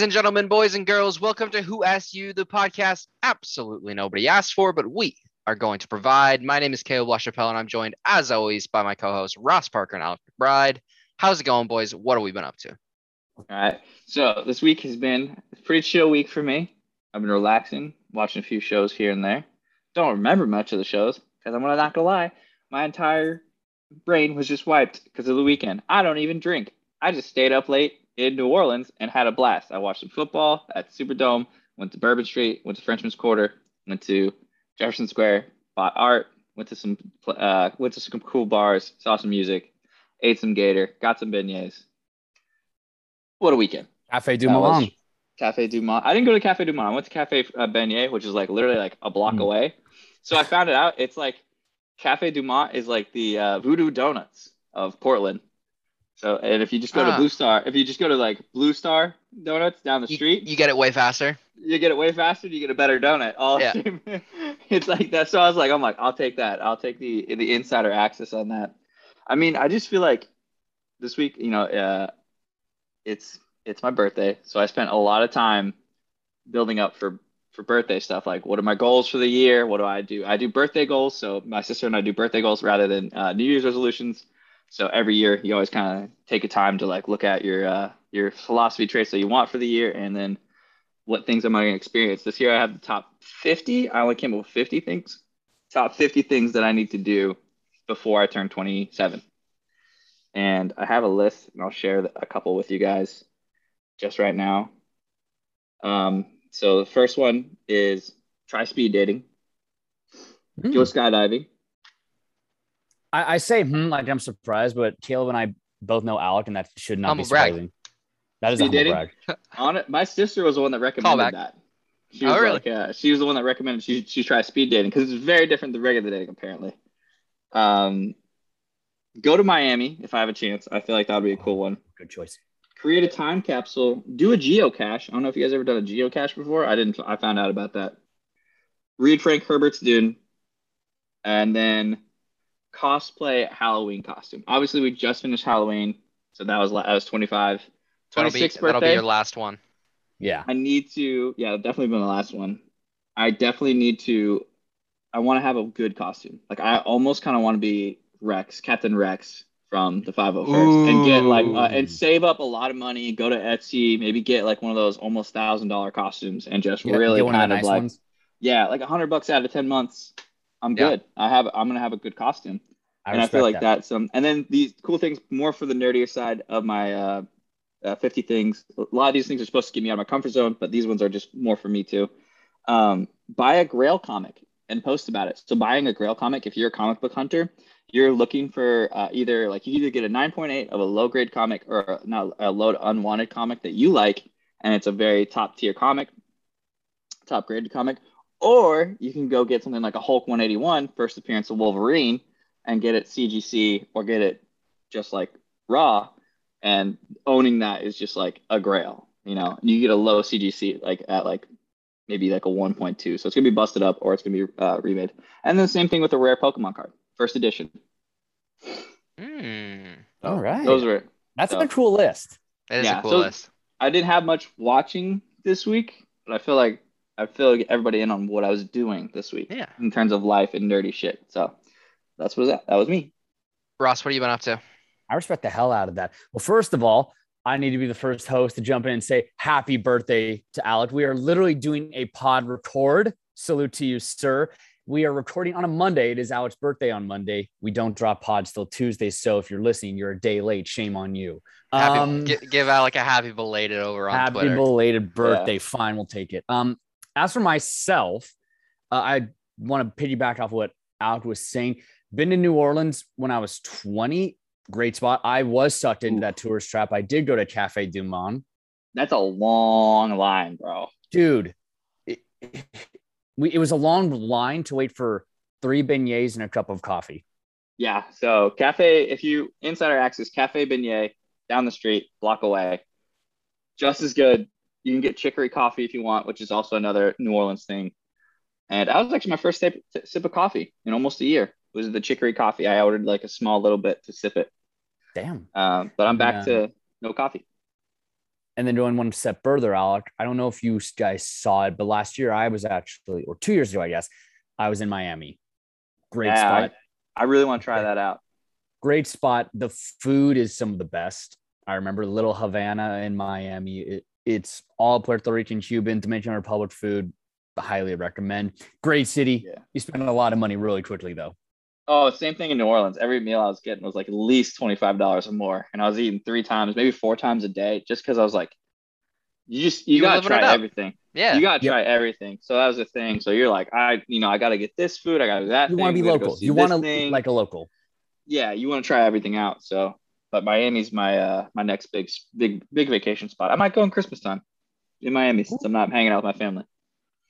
Ladies and gentlemen, boys and girls, welcome to Who Asked You, the podcast absolutely nobody asked for, but we are going to provide. My name is Caleb LaChapelle, and I'm joined, as always, by my co hosts, Ross Parker and Alex McBride. How's it going, boys? What have we been up to? All right. So this week has been a pretty chill week for me. I've been relaxing, watching a few shows here and there. Don't remember much of the shows because I'm not gonna lie, my entire brain was just wiped because of the weekend. I don't even drink. I just stayed up late in New Orleans and had a blast. I watched some football at Superdome, went to Bourbon Street, went to Frenchman's Quarter, went to Jefferson Square, bought art, went to some uh, went to some cool bars, saw some music, ate some gator, got some beignets. What a weekend! Cafe Du Monde. Cafe Du Monde. I didn't go to Cafe Du Monde. I went to Cafe uh, Beignet, which is like literally like a block mm. away. So I found it out. It's like Cafe Du Monde is like the uh, Voodoo Donuts of Portland. So, and if you just go ah. to Blue Star, if you just go to like Blue Star Donuts down the street, you, you get it way faster. You get it way faster. You get a better donut. All yeah. it's like that. So I was like, I'm like, I'll take that. I'll take the the insider access on that. I mean, I just feel like this week, you know, uh, it's it's my birthday, so I spent a lot of time building up for for birthday stuff. Like, what are my goals for the year? What do I do? I do birthday goals. So my sister and I do birthday goals rather than uh, New Year's resolutions. So every year you always kind of take a time to like look at your uh, your philosophy traits that you want for the year, and then what things am I going to experience. This year I have the top 50. I only came up with 50 things. Top 50 things that I need to do before I turn 27. And I have a list, and I'll share a couple with you guys just right now. Um, so the first one is try speed dating, mm. go skydiving, I, I say hmm like I'm surprised, but Caleb and I both know Alec, and that should not humble be surprising. Brag. That is Speed a humble dating? brag. On it, my sister was the one that recommended that. She was oh, really? like, yeah, she was the one that recommended she she try speed dating because it's very different than regular dating apparently. Um, go to Miami if I have a chance. I feel like that would be a cool one. Good choice. Create a time capsule. Do a geocache. I don't know if you guys ever done a geocache before. I didn't. I found out about that. Read Frank Herbert's Dune, and then cosplay Halloween costume. Obviously, we just finished Halloween, so that was I was 25. 26th that'll be, birthday. That'll be your last one. Yeah. I need to. Yeah, definitely been the last one. I definitely need to. I want to have a good costume. Like I almost kind of want to be Rex, Captain Rex from the 501st, and get like uh, and save up a lot of money. Go to Etsy, maybe get like one of those almost thousand dollar costumes, and just get, really kind of, of nice like, ones. yeah, like a hundred bucks out of ten months I'm yeah. good. I have I'm gonna have a good costume. I and I feel like that. that's um and then these cool things more for the nerdier side of my uh, uh, 50 things. A lot of these things are supposed to get me out of my comfort zone, but these ones are just more for me too. Um, buy a Grail comic and post about it. So buying a Grail comic, if you're a comic book hunter, you're looking for uh, either like you either get a 9.8 of a low grade comic or not a low unwanted comic that you like, and it's a very top tier comic, top graded comic, or you can go get something like a Hulk 181, first appearance of Wolverine, and get it CGC or get it just like raw. And owning that is just like a grail, you know. You get a low CGC like at like maybe like a 1.2, so it's gonna be busted up or it's gonna be uh, remade. And then the same thing with a rare Pokemon card, first edition. Mm. All right, those were that's so. a cool list. It is yeah, a cool so list. I didn't have much watching this week, but I feel like I feel like everybody in on what I was doing this week. Yeah. In terms of life and nerdy shit. So that's what that. That was me. Ross, what have you been up to? I respect the hell out of that. Well, first of all, I need to be the first host to jump in and say happy birthday to Alec. We are literally doing a pod record. Salute to you, sir. We are recording on a Monday. It is Alec's birthday on Monday. We don't drop pods till Tuesday. So if you're listening, you're a day late. Shame on you. Happy, um, give Alec a happy belated over on happy Twitter. belated birthday. Yeah. Fine, we'll take it. Um, as for myself, uh, I want to piggyback off what Alec was saying. Been to New Orleans when I was 20. Great spot. I was sucked into Ooh. that tourist trap. I did go to Cafe Du Monde. That's a long line, bro. Dude, it, we, it was a long line to wait for three beignets and a cup of coffee. Yeah. So cafe, if you insider access, cafe beignet down the street, block away, just as good. You can get chicory coffee if you want, which is also another New Orleans thing. And that was actually my first sip, sip of coffee in almost a year. It was the chicory coffee. I ordered like a small little bit to sip it. Damn. Um, but I'm back yeah. to no coffee. and then going one step further, Alec, I don't know if you guys saw it, but last year I was actually, or two years ago, I guess, I was in Miami. Great Yeah, spot. I really want to try that out. Great spot. The food is some of the best. I remember Little Havana in Miami. It, it's all Puerto Rican, Cuban, Dominican Republic food. Highly recommend. Great city. Yeah. You spend a lot of money really quickly though. Oh, same thing in New Orleans. Every meal I was getting was like at least twenty five dollars or more, and I was eating three times, maybe four times a day, just because I was like, you just you, You gotta try everything. Yeah. You gotta Yep. try everything. So that was the thing. So you're like, I, you know, I gotta get this food. I gotta do that. You want to be we gotta go local. You want to thing. like a local. yeah, you want to try everything out. So, but Miami's my uh my next big big big vacation spot. I might go in Christmas time in Miami since I'm not hanging out with my family.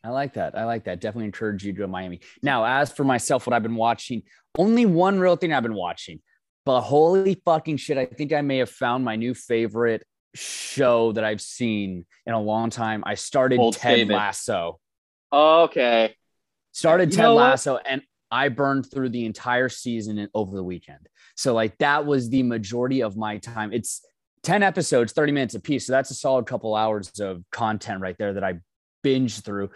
I like that. I like that. Definitely encourage you to go to Miami. Now, as for myself, what I've been watching, only one real thing I've been watching, but holy fucking shit, I think I may have found my new favorite show that I've seen in a long time. I started Old Ted favorite. Lasso. Okay. Started You Ted? Lasso, and I burned through the entire season over the weekend. So, like, that was the majority of my time. It's 10 episodes, 30 minutes a piece. So, that's a solid couple hours of content right there that I binged through.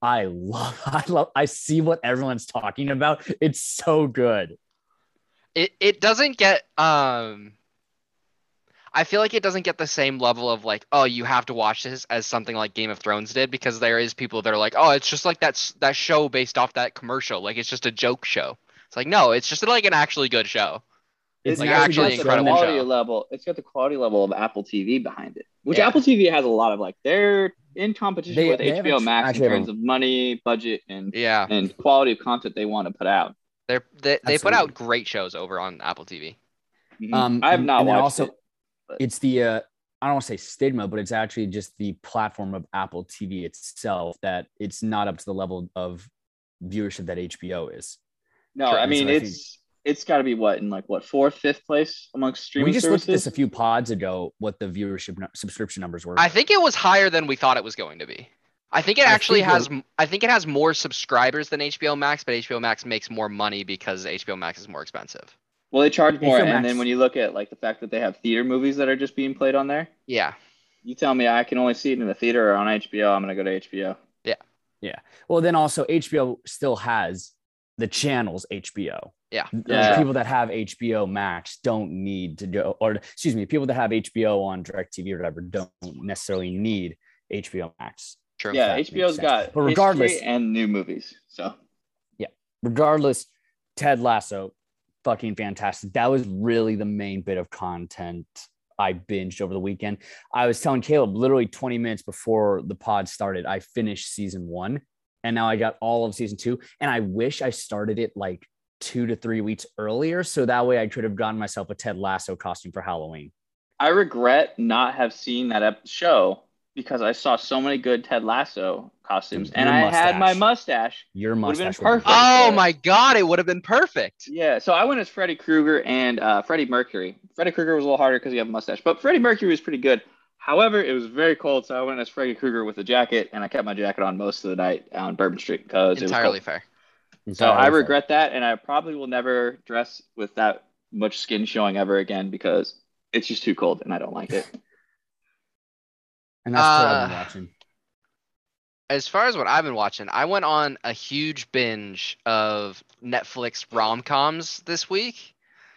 I love, I love, I see what everyone's talking about. It's so good. it it doesn't get um I feel like it doesn't get the same level of like, oh, you have to watch this as something like Game of Thrones did because there is people that are like, oh, it's just like that that show based off that commercial, like it's just a joke show. It's like no, it's just like an actually good show. It's like, actually actually got got incredible the quality show. level. It's got the quality level of Apple TV behind it, which Yeah. Apple TV has a lot of like they're in competition They- with they HBO actu- Max in actually have terms of money, budget, and Yeah, and quality of content they want to put out. they're they, they put out great shows over on Apple TV. Mhm. Um, I have not watched also- it. It's the, uh, I don't want to say stigma, but it's actually just the platform of Apple TV itself that it's not up to the level of viewership that HBO is. No, Sure, I mean so I it's it's got to be what in like what fourth, fifth place amongst streaming we just services. looked at this a few pods ago, what the viewership nu- subscription numbers were. I think it was higher than we thought it was going to be. I think it I actually think has. we're- m- I think it has more subscribers than HBO Max, but HBO Max makes more money because HBO Max is more expensive. well, they charge more, HBO and Max- then when you look at like the fact that they have theater movies that are just being played on there, Yeah, you tell me I can only see it in the theater or on HBO. I'm gonna go to HBO. Yeah. Yeah. Well, then also HBO still has the channels HBO. yeah. Yeah. People that have HBO Max don't need to go, or excuse me, people that have HBO on DirecTV or whatever don't necessarily need HBO Max. True. Yeah, that makes HBO's sense. got But regardless- history and new movies. So yeah, regardless, Ted Lasso, fucking fantastic. That was really the main bit of content I binged over the weekend. I was telling Caleb literally 20 minutes before the pod started, I finished season one and now I got all of season two. And I wish I started it like two to three weeks earlier. So that way I could have gotten myself a Ted Lasso costume for Halloween. I regret not have seen that show because I saw so many good Ted Lasso costumes, Dude, and your I had my mustache. mustache. Your Would've been mustache. perfect. Oh my god, it would have been perfect. Yeah, so I went as Freddy Krueger and uh, Freddie Mercury. Freddie Krueger was a little harder because he had a mustache, but Freddie Mercury was pretty good. However, it was very cold, so I went as Freddy Krueger with a jacket, and I kept my jacket on most of the night on Bourbon Street because it was Entirely cold. fair. So I Entirely fair. regret that, and I probably will never dress with that much skin showing ever again because it's just too cold, and I don't like it. And that's what I've been Uh, watching. As far as what I've been watching, I went on a huge binge of Netflix rom coms this week.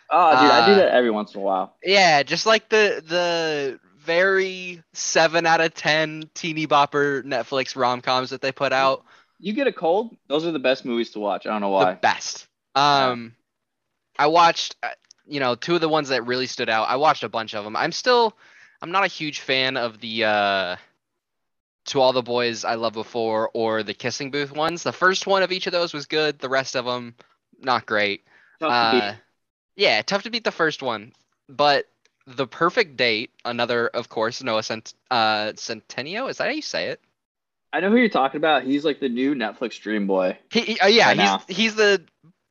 Oh, dude, I do Uh, that every once in a while. Yeah, just like the the very seven out of ten teeny bopper Netflix rom coms that they put out. You get a cold; those are the best movies to watch. I don't know the why. best. Um, I watched, uh, you know, two of the ones that really stood out. I watched a bunch of them. I'm still, I'm not a huge fan of the uh, "To All the Boys I Loved Before" or the Kissing Booth ones. The first one of each of those was good. The rest of them, not great. Tough to beat. Uh, yeah, tough to beat the first one, but the perfect date. Another, of course, Noah Cent- uh, Centennial. Is that how you say it? I know who you're talking about. He's like the new Netflix Dream Boy. He, uh, yeah, Right now. he's he's the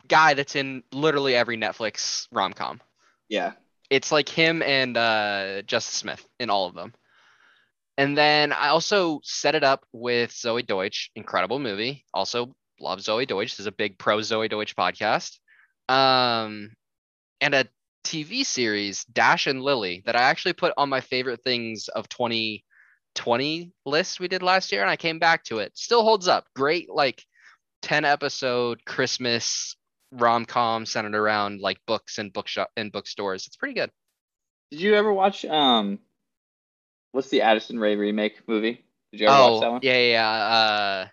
guy that's in literally every Netflix rom com. Yeah. It's like him and uh, Justice Smith in all of them. And then I also set it up with Zoey Deutch, incredible movie. Also love Zoey Deutch. This is a big pro Zoey Deutch podcast. Um, and a TV series Dash and Lily that I actually put on my favorite things of 2020 list we did last year, and I came back to it. Still holds up. Great, like 10 episode Christmas rom com centered around like books and bookshop and bookstores. It's pretty good. Did you ever watch um what's the Addison Rae remake movie? Did you ever oh, watch that one? yeah, yeah. Uh,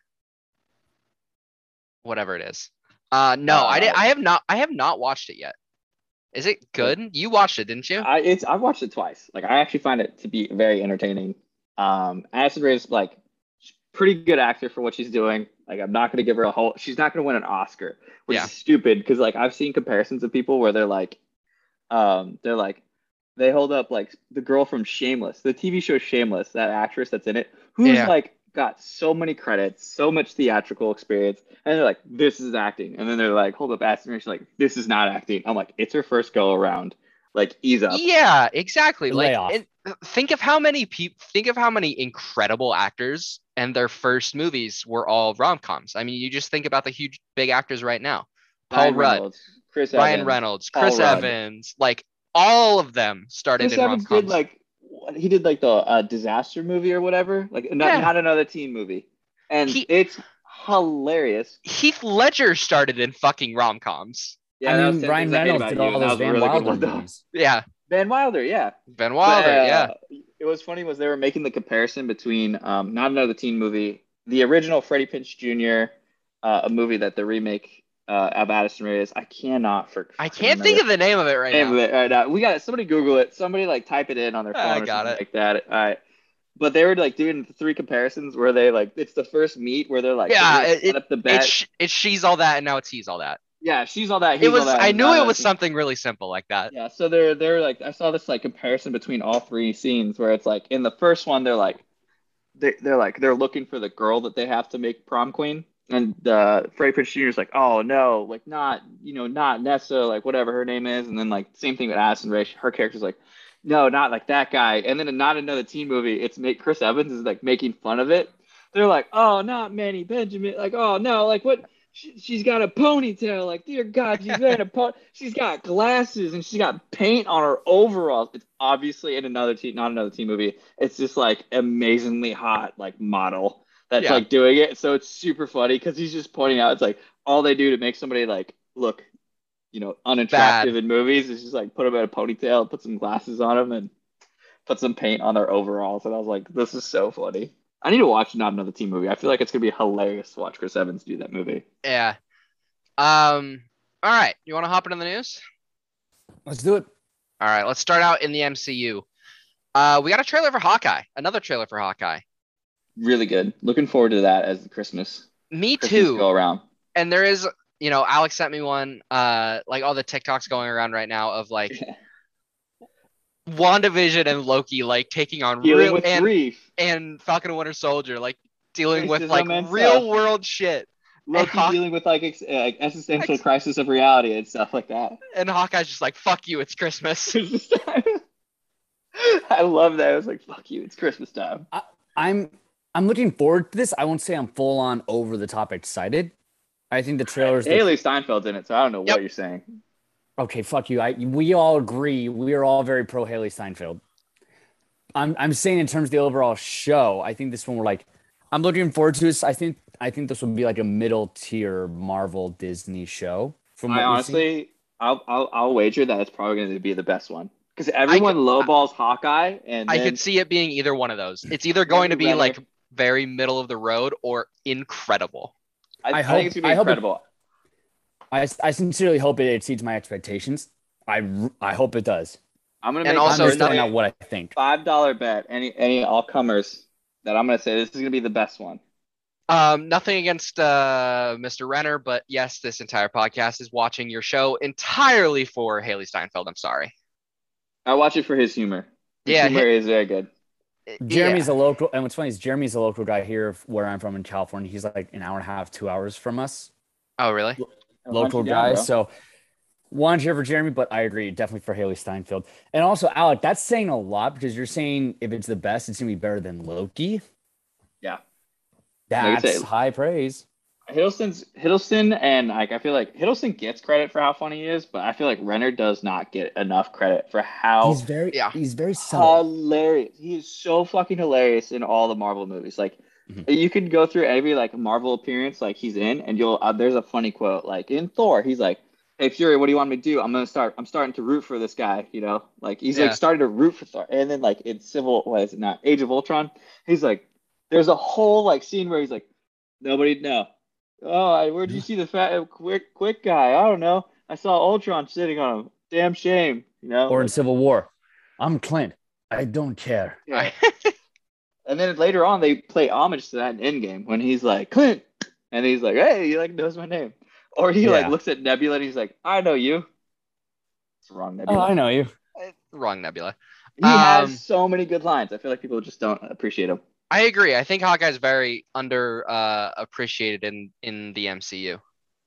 whatever it is. Uh, no, I did. Uh, I have not. I have not watched it yet. Is it good? You watched it, didn't you? I it's I've watched it twice. Like I actually find it to be very entertaining. Um Addison Rae is like pretty good actor for what she's doing. Like I'm not gonna give her a whole she's not gonna win an Oscar, which Yeah. is stupid because like I've seen comparisons of people where they're like um they're like they hold up like the girl from Shameless, the TV show Shameless, that actress that's in it, who's Yeah. like got so many credits, so much theatrical experience, and they're like, this is acting. And then they're like, hold up, Addison Rae, she's like, this is not acting. I'm like, it's her first go around. Like ease up. Yeah, exactly. Lay Like, off. and think of how many people. Think of how many incredible actors and their first movies were all rom coms. I mean, you just think about the huge big actors right now. Paul Ryan Rudd, Reynolds, Chris Ryan Evans. Reynolds, Paul Chris Rudd. Evans, like all of them started Chris in rom coms. like what- he did like the uh, disaster movie or whatever, like not, Yeah. not another teen movie, and He- it's hilarious. Heath Ledger started in fucking rom coms. Yeah, I mean, Ryan things I hate Reynolds did all those Van really good Wilder movies. Yeah, Van Wilder, yeah. Ben Wilder. But, uh, yeah, It was funny was they were making the comparison between um, not another teen movie, the original Freddie Prinze Jr. Uh, a movie that the remake uh, of Addison Rae. I cannot for. I can't think of the name of it right name now. of it right now. We got it. Somebody Google it. Somebody like type it in on their phone I or got something it. like that. All right. But they were like doing the three comparisons where they like it's the first meet where they're like Yeah, it- set up the bet. It's it's she's all that, and now it's he's all that. yeah, she's all that. It he's all was. that, I knew it was something really simple like that. Yeah, so they're they're like I saw this like comparison between all three scenes where it's like in the first one they're like they they're like they're looking for the girl that they have to make prom queen. And uh Freddie Prinze Jr. is like, oh no, like not you know, not Nessa, like whatever her name is, and then like same thing with Addison Rae, her character's like, no, not like that guy. And then not another teen movie, it's make Chris Evans is like making fun of it. They're like, oh, not Manny Benjamin, like oh no, like what she, she's got a ponytail. Like, dear God, she's wearing a po- she's got glasses and she's got paint on her overalls. It's obviously in another teen, not another teen movie. It's just like amazingly hot, like model that's Yeah. like doing it. So it's super funny because he's just pointing out it's like all they do to make somebody like look, you know, unattractive in movies is just like put them in a ponytail, put some glasses on them, and put some paint on their overalls. And I was like, this is so funny. I need to watch not another teen movie. I feel like it's gonna be hilarious to watch Chris Evans do that movie. Yeah. Um. All right. You want to hop into the news? Let's do it. All right. Let's start out in the MCU. Uh, we got a trailer for Hawkeye. Another trailer for Hawkeye. Really good. Looking forward to that as the Christmas, Me Christmas too. go around. and there is you know alex sent me one uh like all the tiktoks going around right now of like wandavision and loki like taking on Dealing real with and, grief. and falcon and winter soldier like dealing with like real stuff. world shit Loki Haw- dealing with like ex- uh, like existential Ex- crisis of reality and stuff like that. and hawkeye's just like fuck you it's christmas Christmas. I love that. I was like, "Fuck you! It's Christmas time." I'm I'm looking forward to this. I won't say I'm full on over the top excited. I think the trailers. the- Hailee Steinfeld's in it, so I don't know Yep. what you're saying. okay, fuck you. I we all agree. We are all very pro Hailee Steinfeld. I'm I'm saying in terms of the overall show, I think this one we're like, I'm looking forward to this. I think I think this will be like a middle tier Marvel Disney show. From I what we've seen. honestly, I'll, I'll I'll wager that it's probably going to be the best one because everyone lowballs Hawkeye, and i then could see it being either one of those it's either going to be Renner- like very middle of the road or incredible I, I I, hope- think it's gonna I be hope it- incredible. I, I sincerely hope it exceeds my expectations. I I hope it does. I'm gonna And make also I'm just telling out what I think. five dollar bet. Any any all comers that I'm gonna say this is gonna be the best one. Um, nothing against uh, Mr. Renner, but yes, this entire podcast is watching your show entirely for Hailee Steinfeld. I'm sorry. I watch it for his humor. His Yeah, humor is very good. Jeremy's yeah. a local, and what's funny is Jeremy's a local guy here where I'm from in California. He's like an hour and a half, two hours from us, Oh, really? local Hunt down, guy. So one cheer for Jeremy, but I agree, definitely for Hailee Steinfeld. And also, Alec, that's saying a lot because you're saying if it's the best, it's gonna be better than Loki. Yeah. That's say- high praise. Hiddleston's Hiddleston and like I feel like Hiddleston gets credit for how funny he is, but I feel like Renner does not get enough credit for how He's very Yeah. he's very subtle. hilarious. He is so fucking hilarious in all the Marvel movies. Like Mhm. you could go through every like Marvel appearance like he's in, and you'll uh, there's a funny quote like in Thor, he's like, "Hey Fury, what do you want me to do? I'm gonna start. I'm starting to root for this guy. You know, like he's Yeah. like starting to root for Thor." And then like in Civil, what is it not? Age of Ultron, he's like, there's a whole like scene where he's like, "Nobody know." Oh, where'd you see the fat quick quick guy? I don't know. I saw Ultron sitting on him. Damn shame, you know. or in Civil War. I'm Clint. I don't care. yeah. And then later on, they play homage to that in Endgame when he's like Clint, and he's like, "Hey, he like knows my name," or he like looks at Nebula and he's like, "I know you." It's wrong, Oh, Nebula. I know you. Wrong Nebula. he has Um, so many good lines. I feel like people just don't appreciate him. I agree. I think Hawkeye's very under uh, appreciated in in the MCU,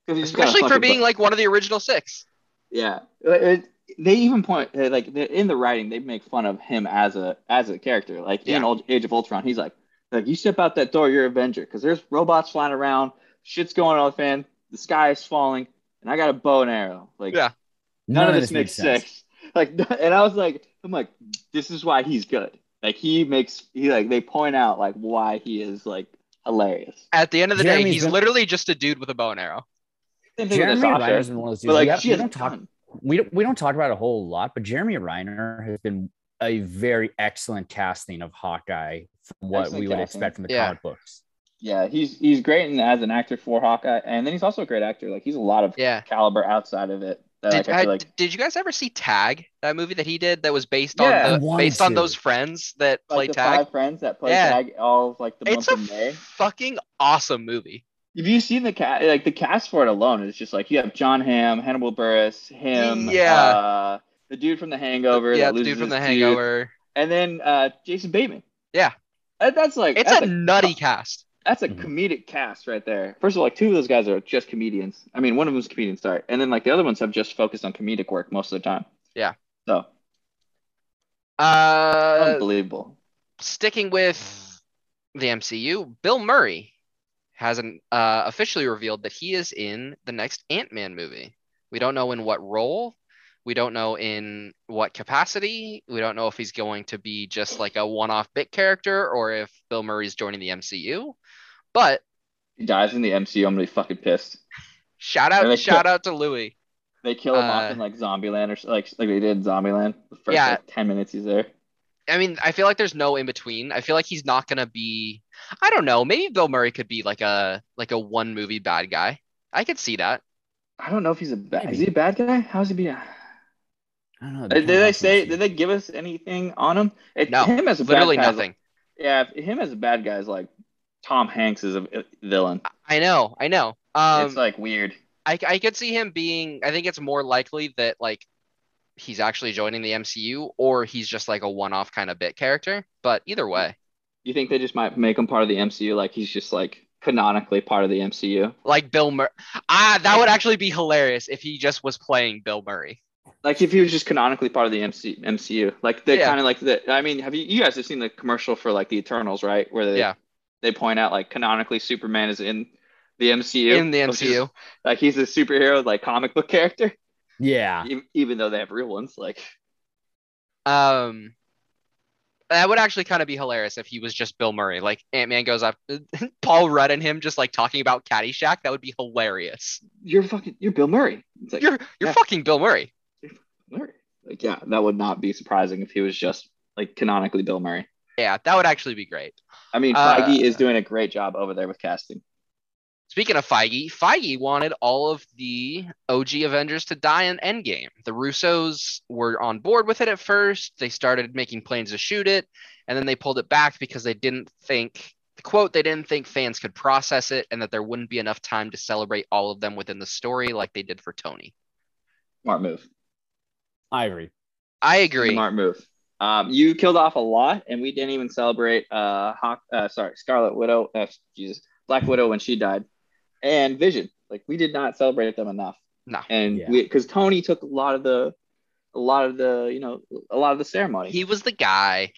'Cause he's got a especially for being like one of the original six. yeah. It- it- they even point uh, like in the writing they make fun of him as a as a character. Like in Yeah. Ul- Age of Ultron, he's like, like you step out that door, you're Avenger because there's robots flying around, shit's going on, fan, the sky is falling, and I got a bow and arrow. Like Yeah. none, of this makes sense. Like, and I was like, I'm like, this is why he's good. Like he makes he like they point out like why he is like hilarious. At the end of the Jeremy's day, he's been- literally just a dude with a bow and arrow. Same Jeremy Sasha, Renner's been one of those dudes. but like we, have- she we don't talk. done. We don't. We don't talk about it a whole lot, but Jeremy Renner has been a very excellent casting of Hawkeye from what Excellent we would casting. expect from the Yeah. comic books. Yeah, he's he's great in, as an actor for Hawkeye, and then he's also a great actor. Like he's a lot of Yeah. caliber outside of it. That, Did, like, I I- like did you guys ever see Tag? That movie that he did that was based Yeah. On the, wanted based on those friends that play like the tag. five friends that play Yeah. tag all like the It's month a of May. fucking awesome movie. Have you seen the cast? Like the cast for it alone is just like you have Jon Hamm, Hannibal Buress, him, Yeah. uh, the dude from The Hangover, yeah, that the dude from The his tooth, Hangover. and then uh, Jason Bateman. Yeah. That- that's like It's that's a nutty cast. That's a Mhm. comedic cast right there. First of all, like two of those guys are just comedians. I mean, one of them's a comedian star, and then like the other ones have just focused on comedic work most of the time. Yeah. So Uh, unbelievable. sticking with the MCU, Bill Murray hasn't uh, officially revealed that he is in the next Ant Man movie. We don't know in what role. We don't know in what capacity. We don't know if he's going to be just like a one off bit character or if Bill Murray's joining the MCU. But He dies in the MCU. I'm gonna be fucking pissed. shout Or they out, kill- shout out to Louis. They kill him Uh, off in like Zombieland or like like they did in Zombieland. The first Yeah. like, ten minutes he's there. I mean, I feel like there's no in between. I feel like he's not gonna be. I don't know. Maybe Bill Murray could be like a like a one movie bad guy. I could see that. I don't know if he's a bad. Is he a bad guy? How's he be? I don't know. Uh, Did they say? Did they give us anything on him? It, No, him as a Literally bad guy is- nothing. yeah, him as a bad guy is like Tom Hanks is a villain. I know. I know. Um, it's like weird. I I could see him being. I think it's more likely that like he's actually joining the MCU or he's just like a one-off kind of bit character. But either way, You think they just might make him part of the MCU? Like he's just like canonically part of the MCU? like Bill Murray. Ah, that would actually be hilarious if he just was playing Bill Murray. Like if he was just canonically part of the MC, MCU, like they Yeah. kind of like the. I mean, have you you guys have seen the commercial for like the Eternals, right? Where they Yeah. They point out like canonically Superman is in the MCU. In the is- MCU. like he's a superhero, like comic book character, Yeah. e- even though they have real ones. Like Um, that would actually kind of be hilarious if he was just Bill Murray. Like Ant Man goes up, Paul Rudd and him just like talking about Caddyshack. That would be hilarious. you're fucking you're Bill Murray. Like You're you're Yeah. fucking Bill Murray. Murray. Like yeah, that would not be surprising if he was just like canonically Bill Murray. Yeah, that would actually be great. I mean, Uh, Feige is doing a great job over there with casting. Speaking of Feige, Feige wanted all of the OG Avengers to die in Endgame. The Russos were on board with it at first. They started making plans to shoot it, and then they pulled it back because they didn't think, quote, they didn't think fans could process it and that there wouldn't be enough time to celebrate all of them within the story like they did for Tony. Smart move. I agree. I agree. Smart move. Um, you killed off a lot, and we didn't even celebrate uh, Hawk. Uh, sorry, Scarlet Widow. Uh, Jesus, Black Widow when she died, and Vision. Like we did not celebrate them enough. No. And Yeah. we because Tony took a lot of the, a lot of the you know a lot of the ceremony. He was the guy.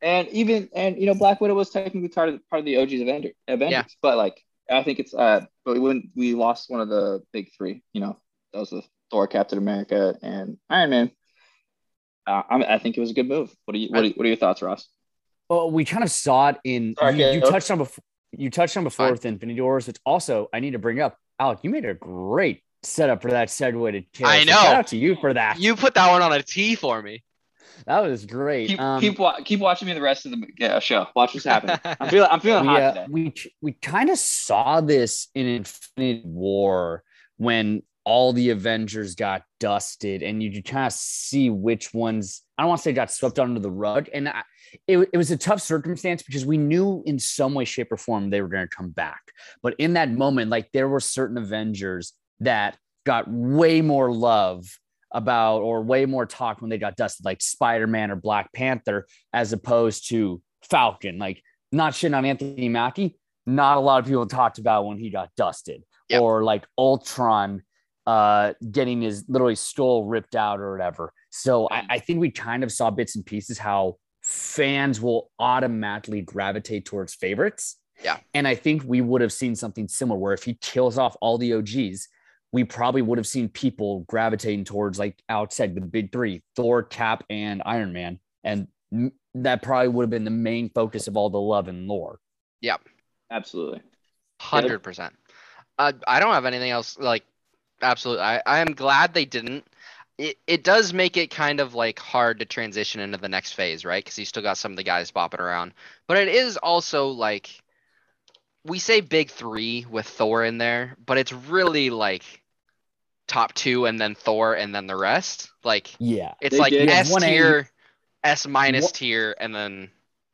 and even and you know Black Widow was technically part of part of the OG's Avenger, Avengers, Yeah. but like I think it's uh but when we lost one of the big three, you know, that was Thor, Captain America, and Iron Man. Uh, I, I think it was a good move. What are you? What are, what are your thoughts, Ross? Well, we kind of saw it in Sorry, you, you Caleb. touched on before. You touched on before Fine. with Infinity Wars, which also I need to bring up. Alec, you made a great setup for that segue to Caleb. I So know. shout out to you for that. You put that one on a T for me. that was great. Keep Um, keep wa- keep watching me the rest of the yeah, show. Watch what's happening. I'm feeling I'm feeling we, hot uh, today. we we kind of saw this in Infinity War when all the Avengers got dusted, and you kind of see which ones I don't want to say got swept under the rug, and I, it, it was a tough circumstance because we knew in some way, shape, or form they were going to come back. But in that moment, like there were certain Avengers that got way more love about or way more talk when they got dusted, like Spider Man or Black Panther, as opposed to Falcon. Like not shitting on Anthony Mackie, not a lot of people talked about when he got dusted, Yep. or like Ultron uh getting his literally stole ripped out or whatever. So I, I think we kind of saw bits and pieces how fans will automatically gravitate towards favorites. Yeah. And I think we would have seen something similar where if he kills off all the OGs, we probably would have seen people gravitating towards, like Alex said, the big three Thor, Cap, and Iron Man. And that probably would have been the main focus of all the love and lore. Yep. Absolutely. Hundred percent. Uh, I don't have anything else. Like, absolutely. I, I am glad they didn't. It, it does make it kind of like hard to transition into the next phase, right? Because you still got some of the guys bopping around. But it is also like we say big three with Thor in there, but it's really like top two and then Thor and then the rest. Like Yeah. it's like did. S tier, S minus tier, and then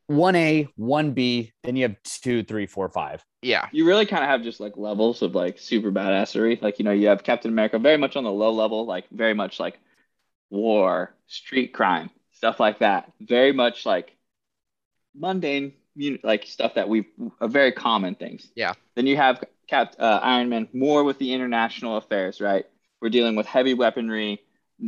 One A, one B, then you have two, three, four, five. Yeah, You really kind of have just like levels of like super badassery. Like, you know, you have Captain America very much on the low level, like very much like war, street crime, stuff like that. Very much like mundane, like stuff that we are very common things. Yeah. Then you have Cap uh, Iron Man more with the international affairs, right? We're dealing with heavy weaponry,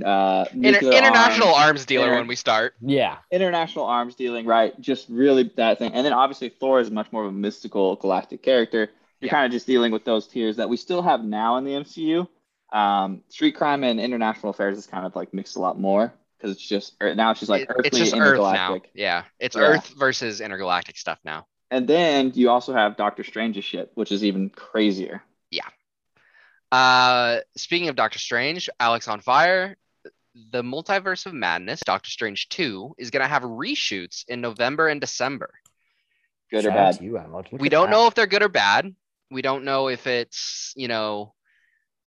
uh, Inter- international arms, arms dealer inter- when we start. Yeah. international arms dealing, right? Just really that thing. And then obviously Thor is much more of a mystical galactic character. You're Yeah. kind of just dealing with those tiers that we still have now in the MCU. Um, street crime and international affairs is kind of like mixed a lot more because it's just now it's just like It- earthly it's just Earth now. intergalactic. Yeah, it's Yeah. Earth versus intergalactic stuff now. And then you also have Doctor Strange's shit, which is even crazier. Yeah. Uh, speaking of Doctor Strange, Alex on Fire, the Multiverse of Madness, Doctor Strange 2, is going to have reshoots in November and December. Good or Shout out bad? you, we don't that. know if they're good or bad. We don't know if it's, you know,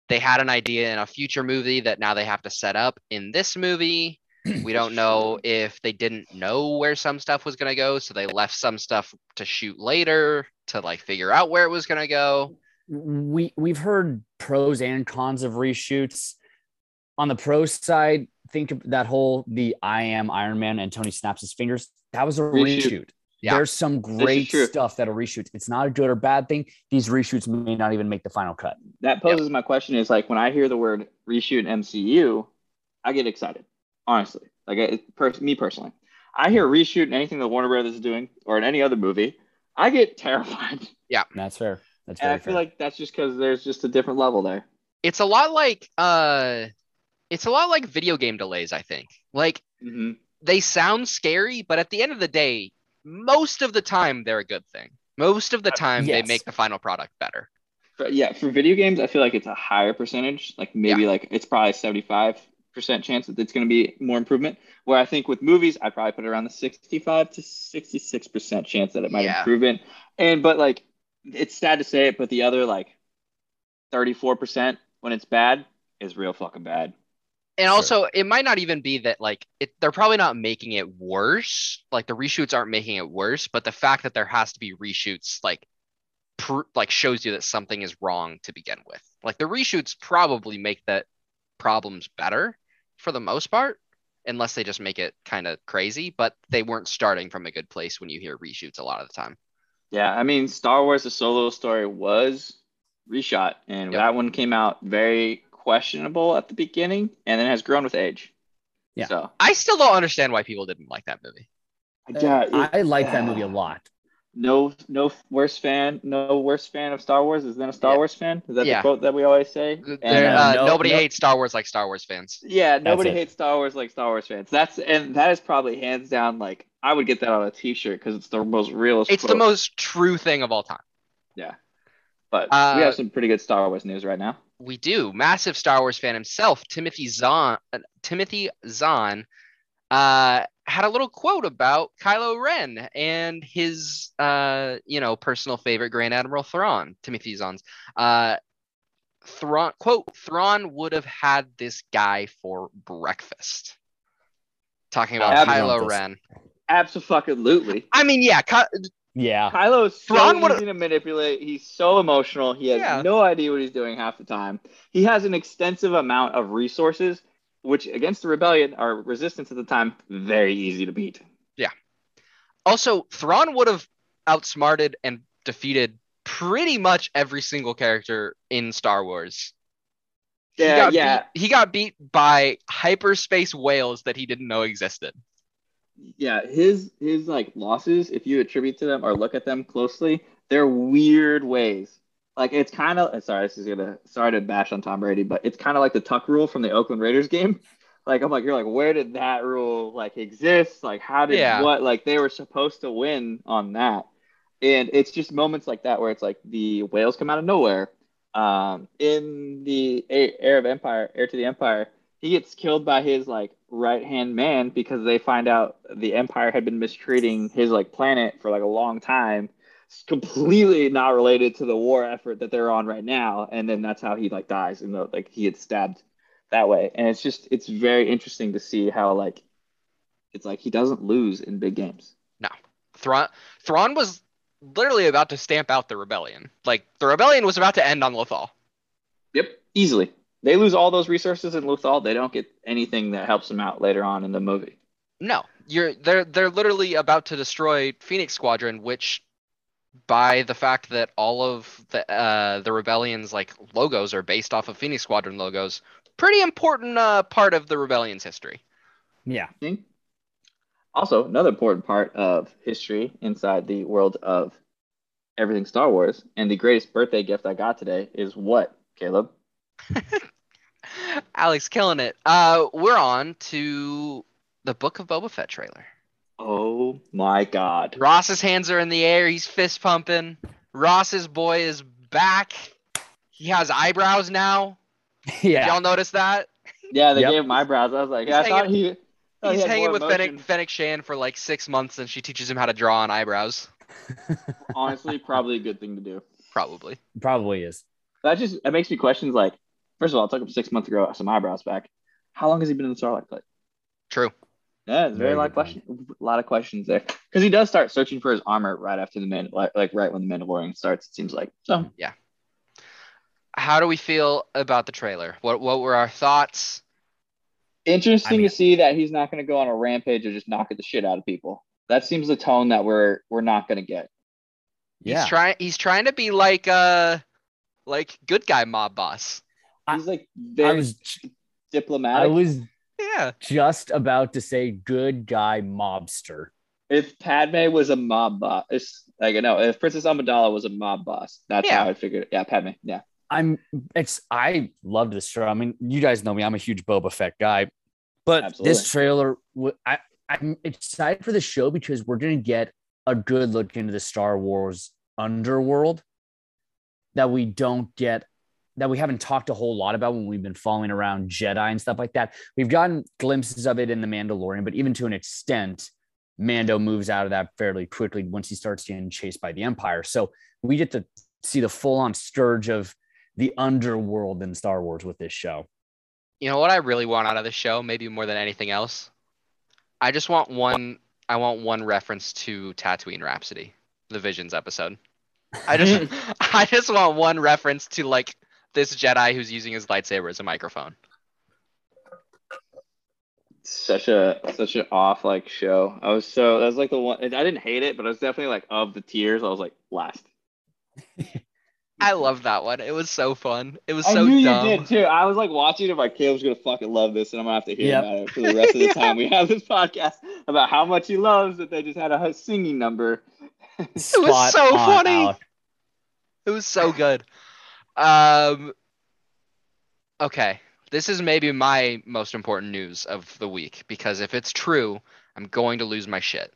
they had an idea in a future movie that now they have to set up in this movie. We don't know if they didn't know where some stuff was going to go, so they left some stuff to shoot later to like figure out where it was going to go. we we've heard pros and cons of reshoots. On the pro side, think of that whole the I am Iron Man and Tony snaps his fingers. That was a Reshoot. reshoot. Yeah. There's some great stuff that are reshoots. It's not a good or bad thing. These reshoots may not even make the final cut. That poses my question is like when I hear the word reshoot MCU, I get excited. Honestly, like it, per, me personally, I hear reshoot in anything that Warner Brothers is doing or in any other movie, I get terrified, Yeah, That's fair. That's and I feel fair. like that's just because there's just a different level there. It's a lot like uh it's a lot like video game delays, I think. Like hmm they sound scary, but at the end of the day, most of the time they're a good thing. Most of the time they Yes. make the final product better. For, yeah, for video games, I feel like it's a higher percentage. Like maybe like it's probably seventy five percent chance that it's going to be more improvement. Where I think with movies, I probably put around the sixty five to sixty six percent chance that it might Yeah. improve it. And but like it's sad to say it, but the other like thirty four percent when it's bad is real fucking bad. And Sure. also, it might not even be that like it, they're probably not making it worse. Like the reshoots aren't making it worse, but the fact that there has to be reshoots like pr- like shows you that something is wrong to begin with. Like the reshoots probably make that problems better for the most part, unless they just make it kind of crazy. But they weren't starting from a good place when you hear reshoots a lot of the time. Yeah, I mean Star Wars: The Solo Story was reshot, and Yep. that one came out very questionable at the beginning, and then has grown with age. Yeah. So I still don't understand why people didn't like that movie. yeah, I like that movie a lot. no no worse fan, no worse fan of Star Wars is than a Star Yeah. Wars fan. Is that Yeah. the quote that we always say? And, uh, uh, no- nobody no- hates Star Wars like Star Wars fans. yeah, nobody hates Star Wars like Star Wars fans. That's and that is probably hands down like I would get that on a T-shirt because it's the most realist. It's the most true thing of all time. Yeah, but Uh, we have some pretty good Star Wars news right now. We do. Massive Star Wars fan himself, Timothy Zahn. Uh, Timothy Zahn uh, had a little quote about Kylo Ren and his, uh, you know, personal favorite Grand Admiral Thrawn. Timothy Zahn's. Uh, Thrawn quote: Thrawn would have had this guy for breakfast. Talking about Kylo Ren. Absolutely. I mean, yeah, Ky- Yeah. Kylo is so Thrawn easy to manipulate. He's so emotional. He has Yeah. no idea what he's doing half the time. He has an extensive amount of resources, which against the rebellion or resistance at the time, very easy to beat. Yeah. Also, Thrawn would have outsmarted and defeated pretty much every single character in Star Wars. He Yeah, got yeah, Beat, he got beat by hyperspace whales that he didn't know existed. Yeah. His his like losses, if you attribute to them or look at them closely, they're weird ways. Like it's kind of sorry, this is gonna sorry to bash on Tom Brady, but it's kind of like the tuck rule from the Oakland Raiders game. Like I'm like you're like where did that rule like exist? Like how did Yeah. what like they were supposed to win on that? And it's just moments like that where it's like the whales come out of nowhere. Um, in the A- heir of Empire, heir to the Empire, he gets killed by his like right hand man because they find out the Empire had been mistreating his like planet for like a long time. It's completely not related to the war effort that they're on right now, and then that's how he like dies, and like he had stabbed that way. And it's just it's very interesting to see how like it's like he doesn't lose in big games. No. Thrawn Thrawn was literally about to stamp out the rebellion. Like the rebellion was about to end on Lothal. Yep, easily. They lose all those resources in Lothal. They don't get anything that helps them out later on in the movie. No, you're they're they're literally about to destroy Phoenix Squadron, which by the fact that all of the uh, the rebellion's like logos are based off of Phoenix Squadron logos, pretty important uh, part of the rebellion's history. Yeah. Also, another important part of history inside the world of everything Star Wars, and the greatest birthday gift I got today is what, Caleb? Alex killing it. Uh, we're on to the Book of Boba Fett trailer. Oh my God. Ross's hands are in the air. He's fist pumping. Ross's boy is back. He has eyebrows now. Yeah. Y'all notice that? Yeah, they Yep. gave him eyebrows. I was like, He's yeah, I thought hanging- he. thought he He's had hanging with emotion. Fennec, Fennec Shand for like six months, and she teaches him how to draw on eyebrows. Honestly, probably a good thing to do. Probably. Probably is. That just it makes me questions like, first of all, it took him six months to grow some eyebrows back. How long has he been in the Sarlacc Pit? True. Yeah, it's very, Very lot question, a lot of questions there. Because he does start searching for his armor right after the man, like, like right when the Mandalorian starts. It seems like so. Yeah. How do we feel about the trailer? What What were our thoughts? Interesting I mean- to see that he's not going to go on a rampage or just knocking the shit out of people. That seems the tone that we're we're not going to get. Yeah. He's trying. He's trying to be like uh, like good guy mob boss. I- He's like I very was I was Yeah. just about to say good guy mobster. if Padme was a mob boss, it's like no, if Princess Amidala was a mob boss, that's Yeah. how I figured. it. Yeah, Padme. Yeah, I'm it's I loved this show. I mean, you guys know me. I'm a huge Boba Fett guy. But Absolutely. this trailer I I'm excited for the show because we're going to get a good look into the Star Wars underworld that we don't get that we haven't talked a whole lot about when we've been following around Jedi and stuff like that. We've gotten glimpses of it in the Mandalorian, but even to an extent, Mando moves out of that fairly quickly once he starts getting chased by the Empire. So we get to see the full-on scourge of the underworld in Star Wars with this show. You know what I really want out of this show, maybe more than anything else. I just want one. I want one reference to Tatooine Rhapsody, the Visions episode. I just, I just want one reference to like this Jedi who's using his lightsaber as a microphone. such a such an off like show. I was so that was like the one. I didn't hate it, but I was definitely like of the tears. I was like last. I love that one. It was so fun. It was I so knew dumb. you did too. I was like watching it. Like Caleb's gonna fucking love this, and I'm gonna have to hear Yep. about it for the rest of the Yeah. time we have this podcast about how much he loves that they just had a singing number. it was so funny. Alec. It was so good. Um, okay, this is maybe my most important news of the week because if it's true, I'm going to lose my shit.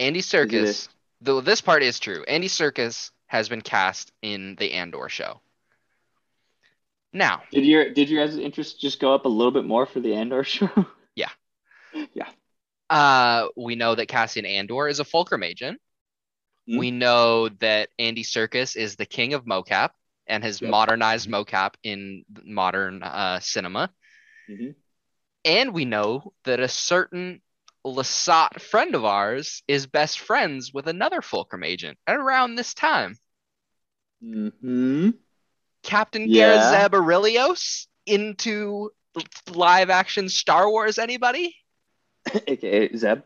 Andy Serkis, though this part is true, Andy Serkis has been cast in the Andor show. Now, Did your did your guys' interest just go up a little bit more for the Andor show? Yeah. Yeah. uh, we know that Cassian Andor is a Fulcrum agent. Hmm. We know that Andy Serkis is the king of mocap and has Yep. modernized mocap in modern uh, cinema. Mhm. And we know that a certain Lasat friend of ours is best friends with another Fulcrum agent at around this time. Mm-hmm. Captain Yeah. Garazeb Orrelios into live action Star Wars, anybody? AKA Zeb.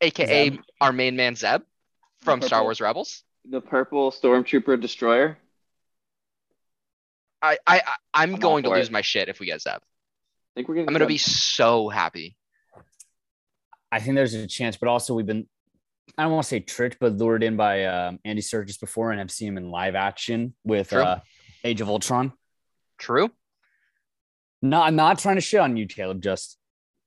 AKA Zeb. our main man Zeb from Star Wars Rebels. The purple stormtrooper destroyer. I, I, I I'm, I'm going to lose it. my shit if we get Zeb. I think we're gonna I'm gonna be so happy. I think there's a chance, but also we've been, I don't want to say tricked, but lured in by um, Andy Serkis before and I've seen him in live action with uh, Age of Ultron. True. No, I'm not trying to shit on you, Caleb. Just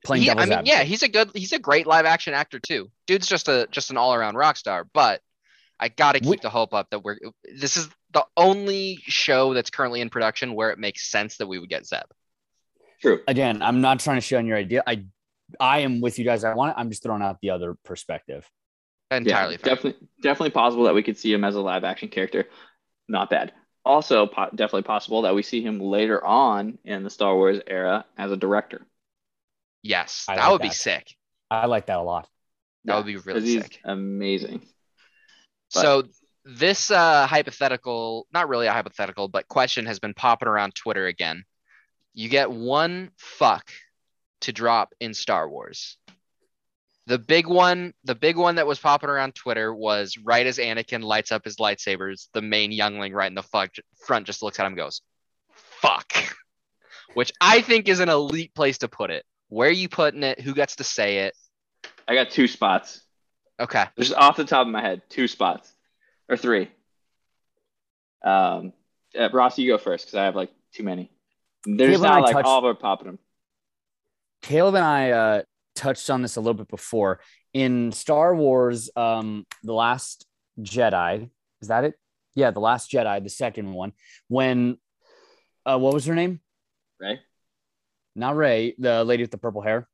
playing He- I devil's mean, yeah, he's a good, he's a great live action actor too. Dude's just a just an all around rock star. But I gotta keep We- the hope up that we're. This is the only show that's currently in production where it makes sense that we would get Zeb. true. Again, I'm not trying to shit on your idea. I, I am with you guys. I want it. I'm just throwing out the other perspective. Entirely yeah, definitely definitely possible that we could see him as a live action character. Not bad. Also, po- definitely possible that we see him later on in the Star Wars era as a director. Yes, I that like would be sick. I like that a lot. That would be really he's sick. Amazing. But- So this uh, hypothetical, not really a hypothetical, but question has been popping around Twitter again. You get one fuck to drop in Star Wars. The big one, the big one that was popping around Twitter was right as Anakin lights up his lightsabers, the main youngling right in the fuck, front just looks at him and goes, fuck. Which I think is an elite place to put it. Where are you putting it? Who gets to say it? I got two spots. Okay. Just off the top of my head, two spots or three. Um, uh, Ross, you go first because I have like too many. There's Caleb and I not like touched- all of our popping them. Caleb and I uh, touched on this a little bit before in Star Wars. Um, the Last Jedi is that it? Yeah, the Last Jedi, the second one. When, uh, what was her name? Right? Not Rey, the lady with the purple hair,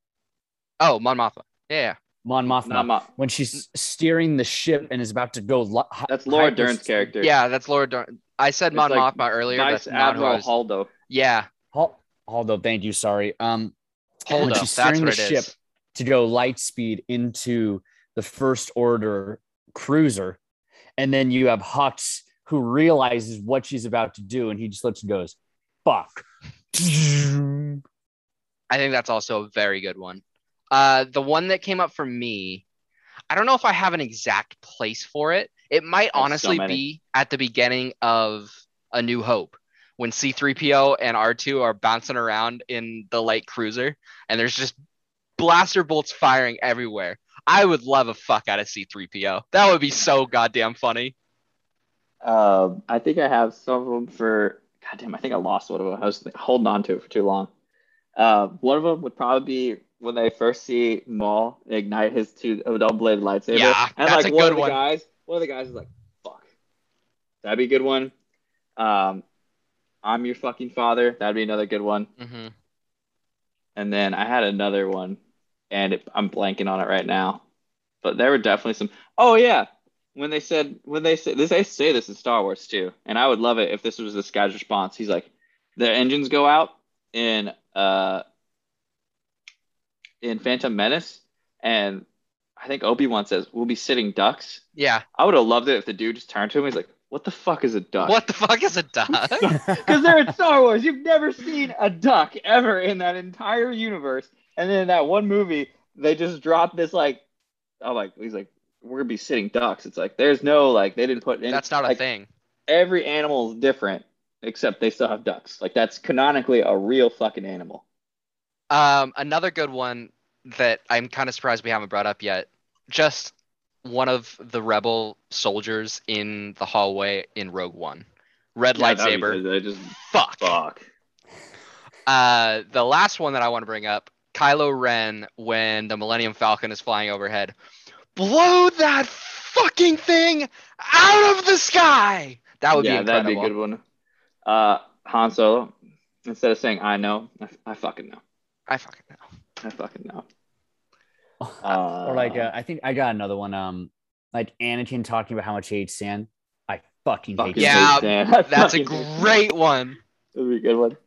Oh, Mon Mothma. Yeah, yeah. Mon Mothma. Not ma- when she's steering the ship and is about to go. Li- That's Laura hyper- Dern's character. Yeah, that's Laura Dern. I said It's Mon like Mothma earlier. Vice That's not Admiral. Holdo. Yeah, Hol- Holdo, thank you. Sorry. Um, hold when she's steering what the ship is. to go light speed into the First Order cruiser, and then you have Hux who realizes what she's about to do, and he just looks and goes, "Fuck." I think that's also a very good one. Uh, the one that came up for me, I don't know if I have an exact place for it. It might so honestly many. be at the beginning of A New Hope when C3PO and R2 are bouncing around in the light cruiser and there's just blaster bolts firing everywhere. I would love a fuck out of C3PO. That would be so goddamn funny. Um, I think I have some of them for. Goddamn, I think I lost one of them. I was holding on to it for too long. Uh, one of them would probably be when they first see Maul ignite his two double bladed lightsaber. Yeah, and that's like one good of the one. guys, one of the guys is like, "Fuck." That'd be a good one. Um, I'm your fucking father. That'd be another good one. hmm And then I had another one, and it, I'm blanking on it right now. But there were definitely some. Oh yeah, when they said when they say this, they say this in Star Wars too, and I would love it if this was this guy's response. He's like, the engines go out in uh in Phantom Menace, and I think Obi Wan says we'll be sitting ducks. Yeah. I would have loved it if the dude just turned to him. He's like, "What the fuck is a duck?" What the fuck is a duck? Because they're in Star Wars. You've never seen a duck ever in that entire universe. And then in that one movie, they just dropped this like, oh, like he's like, we're gonna be sitting ducks. It's like there's no like they didn't put in. That's not a thing. Every animal is different, except they still have ducks. Like that's canonically a real fucking animal. Um, another good one that I'm kind of surprised we haven't brought up yet. Just one of the rebel soldiers in the hallway in Rogue One. Red Yeah, lightsaber. Just Fuck. fuck. Uh, the last one that I want to bring up, Kylo Ren, when the Millennium Falcon is flying overhead, blow that fucking thing out of the sky. That would yeah, be that'd be a good one. Uh, Han Solo, instead of saying I know, I, I fucking know. I fucking know. I fucking know. Uh, or like uh, I think I got another one. Um, like Anakin talking about how much he hates sand. I fucking hate fucking Yeah, hate Dan. I That's a fucking hate Dan. great one. That'd be a good one.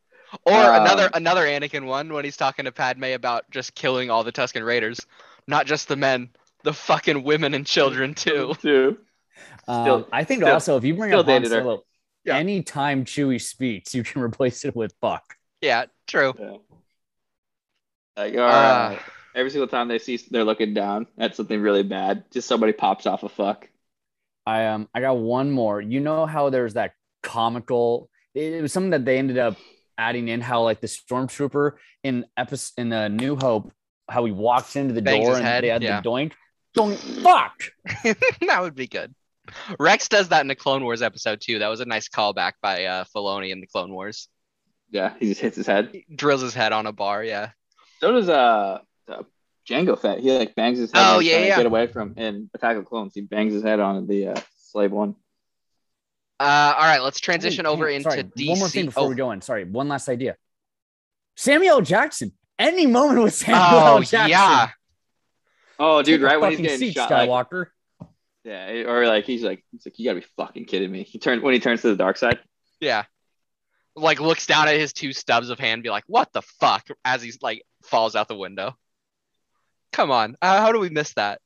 Or Um, another another Anakin one when he's talking to Padme about just killing all the Tusken Raiders, not just the men, the fucking women and children too. Too. Um, Still- I think still- also if you bring up Han dated her. Solo, Yeah. anytime Chewie speaks, you can replace it with fuck. Yeah, true. Yeah. Like, all Uh, right. Every single time they see they're looking down at something really bad, just somebody pops off a fuck. I um I got one more. You know how there's that comical. It, it was something that they ended up adding in. How like the stormtrooper in episode in the New Hope, how he walks into the Bangs door and head, they had yeah. the doink, doink, fuck. that would be good. Rex does that in the Clone Wars episode too. That was a nice callback by uh, Filoni in the Clone Wars. Yeah, he just hits his head. He drills his head on a bar. Yeah. So does uh, uh Jango Fett. He like bangs his head. Oh, when yeah, trying to yeah. Get away from in Attack of the Clones. He bangs his head on the uh, slave one. Uh, all right, let's transition Oh, over damn, into sorry, DC. One more thing before oh, we go in. Sorry, one last idea. Samuel Jackson. Any moment with Samuel oh L. Jackson. yeah. Oh, dude! Take Right when he's fucking getting seat, shot, like, Skywalker. yeah, or like he's like, he's like, you gotta be fucking kidding me. He turned when he turns to the dark side. Yeah. Like looks down at his two stubs of hand, and be like, "What the fuck?" As he's like falls out the window. Come on, uh, how do we miss that?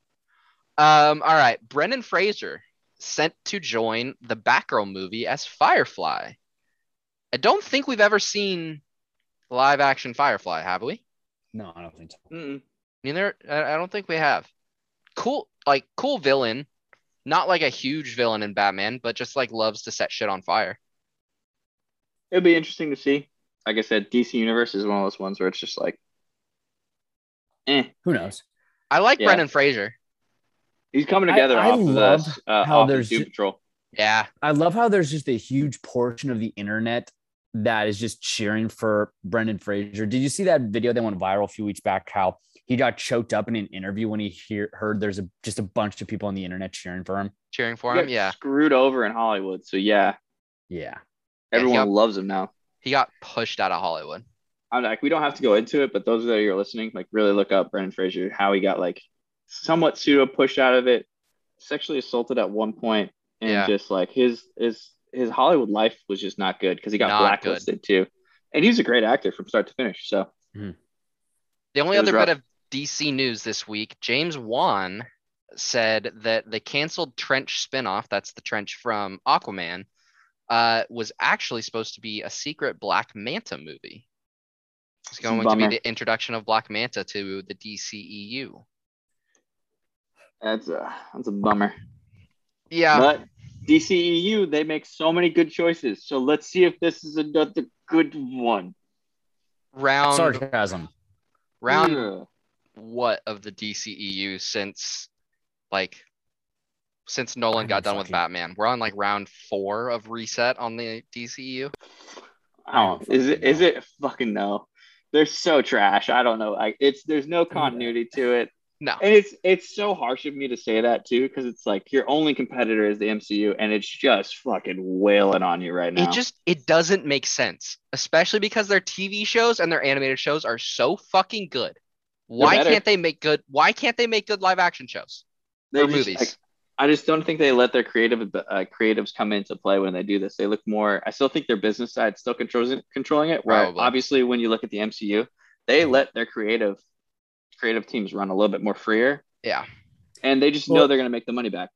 Um, all right, Brendan Fraser sent to join the Batgirl movie as Firefly. I don't think we've ever seen live action Firefly, have we? No, I don't think so. Mm-mm. Neither. I I don't think we have. Cool, like cool villain, not like a huge villain in Batman, but just like loves to set shit on fire. It'd be interesting to see. Like I said, DC Universe is one of those ones where it's just like, eh. Who knows? I like Yeah. Brendan Fraser. He's coming together I off love the uh, how off of there's Doom Patrol. Yeah, I love how there's just a huge portion of the internet that is just cheering for Brendan Fraser. Did you see that video that went viral a few weeks back? How he got choked up in an interview when he hear, heard there's a just a bunch of people on the internet cheering for him. cheering for He him. got Yeah, screwed over in Hollywood. So yeah, Yeah, he everyone got- loves him now. he got pushed out of Hollywood. I'm like, we don't have to go into it, but those that are listening, like, really look up Brendan Fraser, how he got like somewhat pseudo pushed out of it, sexually assaulted at one point, and Yeah. just like his his his Hollywood life was just not good because he got Not blacklisted too. And he's a great actor from start to finish. So The only It other bit of DC news this week, James Wan said that the canceled Trench spinoff, that's the Trench from Aquaman, uh, was actually supposed to be a secret Black Manta movie. It's a going to be the introduction of Black Manta to the DCEU. that's a that's a bummer. Yeah, But DCEU, they make so many good choices. So let's see if this is another good one. round sarcasm. round Ugh. what of the DCEU since like since Nolan I got done with fucking- Batman? We're on like round four of reset on the DCEU. I don't, is it is it fucking no? They're so trash. I don't know. Like it's there's no continuity to it. No. And it's it's so harsh of me to say that too, because it's like your only competitor is the MCU, and it's just fucking wailing on you right now. It just it doesn't make sense, especially because their TV shows and their animated shows are so fucking good. Why can't they make good? Why can't they make good live action shows They or just, movies? like, I just don't think they let their creative uh, creatives come into play when they do this. They look more. I still think their business side still controls it, controlling it. Where Probably. obviously, when you look at the MCU, they let their creative creative teams run a little bit more freer, yeah, and they just know they're going to make the money back.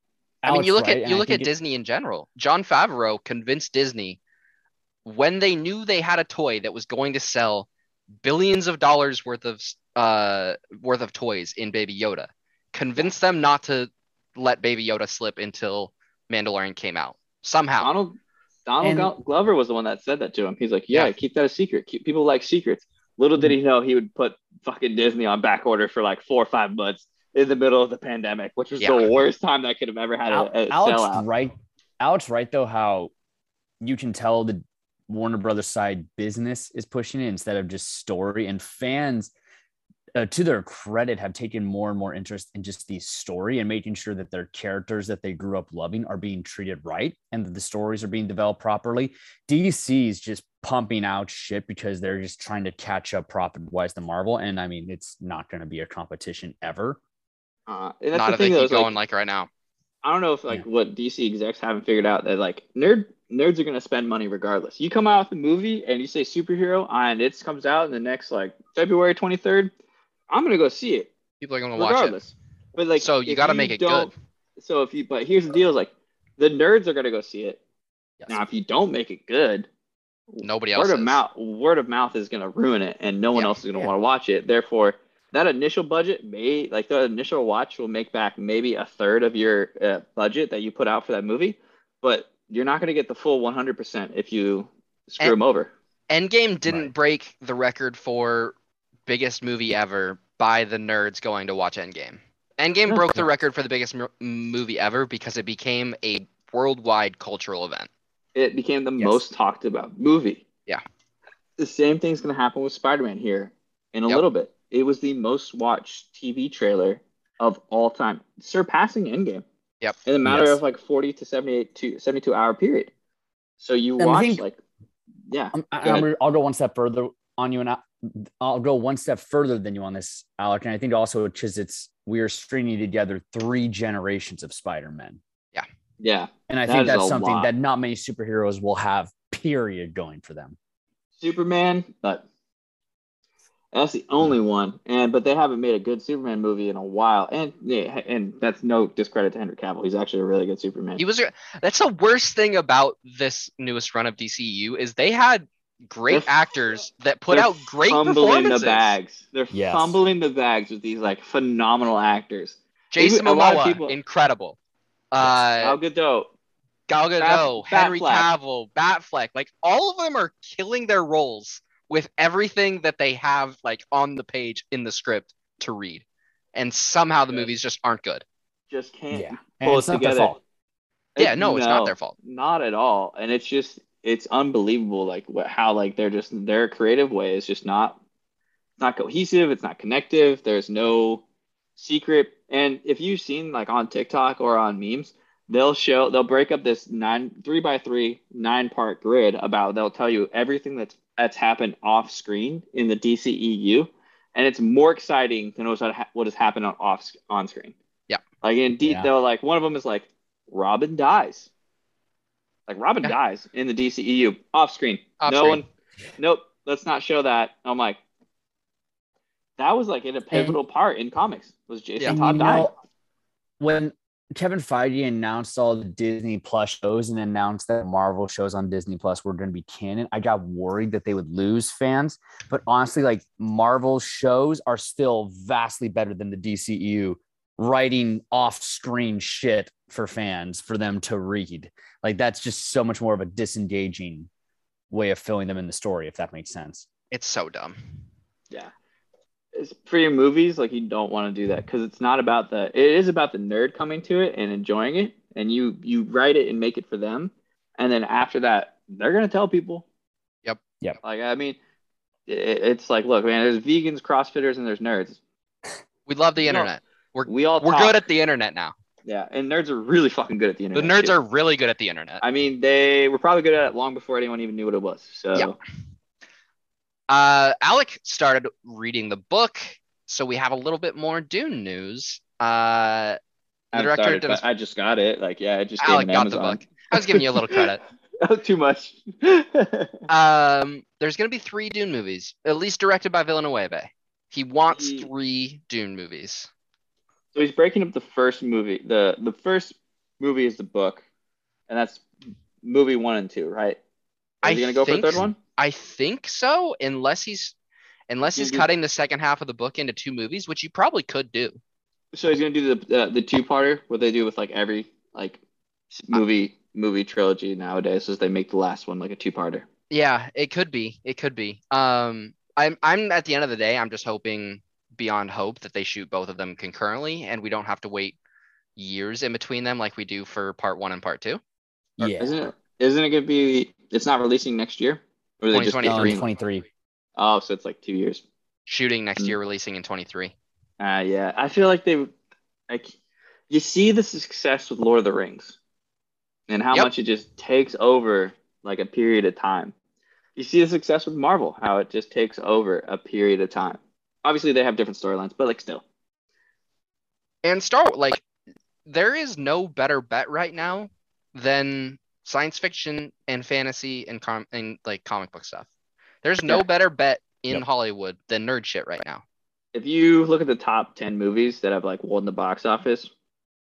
I mean, you look right, at you look at think it- Disney in general. Jon Favreau convinced Disney when they knew they had a toy that was going to sell billions of dollars worth of uh worth of toys in Baby Yoda, convinced them not to let Baby Yoda slip until Mandalorian came out. Somehow, Donald Donald And- Glover was the one that said that to him. He's like, "Yeah, Yeah. keep that a secret. Keep people like secrets." Little did he know he would put fucking Disney on back order for like four or five months in the middle of the pandemic, which was Yeah. the worst time that could have ever had Al- a, a Alex sellout. right Alex right though how you can tell the Warner Brothers side business is pushing it instead of just story and fans uh, to their credit have taken more and more interest in just the story and making sure that their characters that they grew up loving are being treated right and that the stories are being developed properly. DC is just pumping out shit because they're just trying to catch up profit wise to Marvel and I mean it's not going to be a competition ever. Uh, and that's Not the if they thing, though, keep is, like, going like right now. I don't know if like what DC execs haven't figured out that like nerd nerds are gonna spend money regardless. You come out with a movie and you say superhero and it comes out in the next like February 23rd, I'm gonna go see it People are going to watch it. regardless. But like, So you got to make it good. So if you, but here's the deal: is like the nerds are gonna go see it. Yes. Now, if you don't make it good, Nobody else word of mouth, word of mouth is gonna ruin it, and no one Yeah. else is gonna Yeah. want to watch it. Therefore, that initial budget may, like the initial watch, will make back maybe a third of your uh, budget that you put out for that movie, but you're not gonna get the full 100% if you screw And- them over. Endgame didn't Right. break the record for biggest movie ever by the nerds going to watch Endgame. Endgame No. broke the record for the biggest mo- movie ever because it became a worldwide cultural event. It became the Yes. most talked about movie. Yeah. The same thing's going to happen with Spider Man here in a Yep. little bit. It was the most watched TV trailer of all time, surpassing Endgame. Yep. In a matter Yes. of like 40 to 78 to 72 hour period. So you And watch think- like, yeah. I'm, Go I, ahead. I'm, I'll go one step further on you, and I, I'll go one step further than you on this, Alec. And I think also because it's we are stringing together three generations of Spider-Man, Yeah. Yeah. And I That think that's something lot. that not many superheroes will have. Period, going for them. Superman, but that's the only hmm. one. And but they haven't made a good Superman movie in a while. And yeah, and that's no discredit to Henry Cavill. He's actually a really good Superman. He was. That's the worst thing about this newest run of DCU is they had great They're- actors that put They're out great fumbling performances. the bags. They're Yes. fumbling the bags with these like phenomenal actors. Jason Even a lot of Momoa, people- incredible. Gal Uh, Gadot. Gal Gadot, Bat- Henry Batfleck. Cavill, Batfleck, like all of them are killing their roles with everything that they have like on the page in the script to read, and somehow the Good. movies just aren't good. Just can't Yeah, pull and it it's not their together. fault. Yeah, no, it's not their fault. Not at all. And it's just it's unbelievable like what, how like they're just their creative way is just not not cohesive, it's not connective, there's no secret. And if you've seen like on TikTok or on memes, they'll show they'll break up this nine three by three nine part grid about they'll tell you everything that's that's happened off screen in the DCEU, and it's more exciting than what ha- what has happened on off on screen. Yeah. like in D, Yeah. they'll like one of them is like Robin dies, like Robin Yeah. dies in the DCEU off screen. Off no screen. one, nope, let's not show that. I'm like, that was like in a pivotal part in comics was Jason Yeah. And Todd you dying. know, when Kevin Feige announced all the Disney Plus shows and announced that Marvel shows on Disney Plus were going to be canon, I got worried that they would lose fans. But honestly, like Marvel shows are still vastly better than the DCEU writing off-screen shit for fans for them to read. Like that's just so much more of a disengaging way of filling them in the story, if that makes sense. It's so dumb. Yeah. It's for your movies, like you don't want to do that because it's not about the. It is about the nerd coming to it and enjoying it, and you you write it and make it for them, and then after that, they're gonna tell people. Yep. Yep. Like I mean, it, it's like, look, man, there's vegans, CrossFitters, and there's nerds. We love the internet. We're We all we're talk. good at the internet now. Yeah, and nerds are really fucking good at the internet. The nerds too. are really good at the internet. I mean, they were probably good at it long before anyone even knew what it was. So Yeah. Uh, Alec started reading the book, so we have a little bit more Dune news. Uh, the I'm director sorry, did I just got it. Like, yeah, I just Alec got the book. I was giving you a little credit. Too much. Um, there's gonna be three Dune movies, at least directed by Villanueva. He wants He- three Dune movies. So he's breaking up the first movie. the The first movie is the book, and that's movie one and two, right? Is I he gonna go for a third one? I think so, unless he's unless he's do- cutting the second half of the book into two movies, which he probably could do. So he's gonna do the uh, the two parter, what they do with like every like s- movie movie trilogy nowadays, is they make the last one like a two parter. Yeah, it could be. It could be. Um, I'm I'm at the end of the day, I'm just hoping beyond hope that they shoot both of them concurrently and we don't have to wait years in between them like we do for part one and part two. Yeah. Isn't it? Isn't it gonna be? It's not releasing next year. Or are they just 2023. Um, 23. Oh, so it's like two years. Shooting next Mm. year, releasing in 23. Uh yeah. I feel like they like you see the success with Lord of the Rings and how Yep. much it just takes over like a period of time. You see the success with Marvel, how it just takes over a period of time. Obviously they have different storylines, but like still. And Star like there is no better bet right now than science fiction and fantasy and com and like comic book stuff. There's no Yeah. better bet in Yep. Hollywood than nerd shit right now. If you look at the top 10 movies that have like won the box office,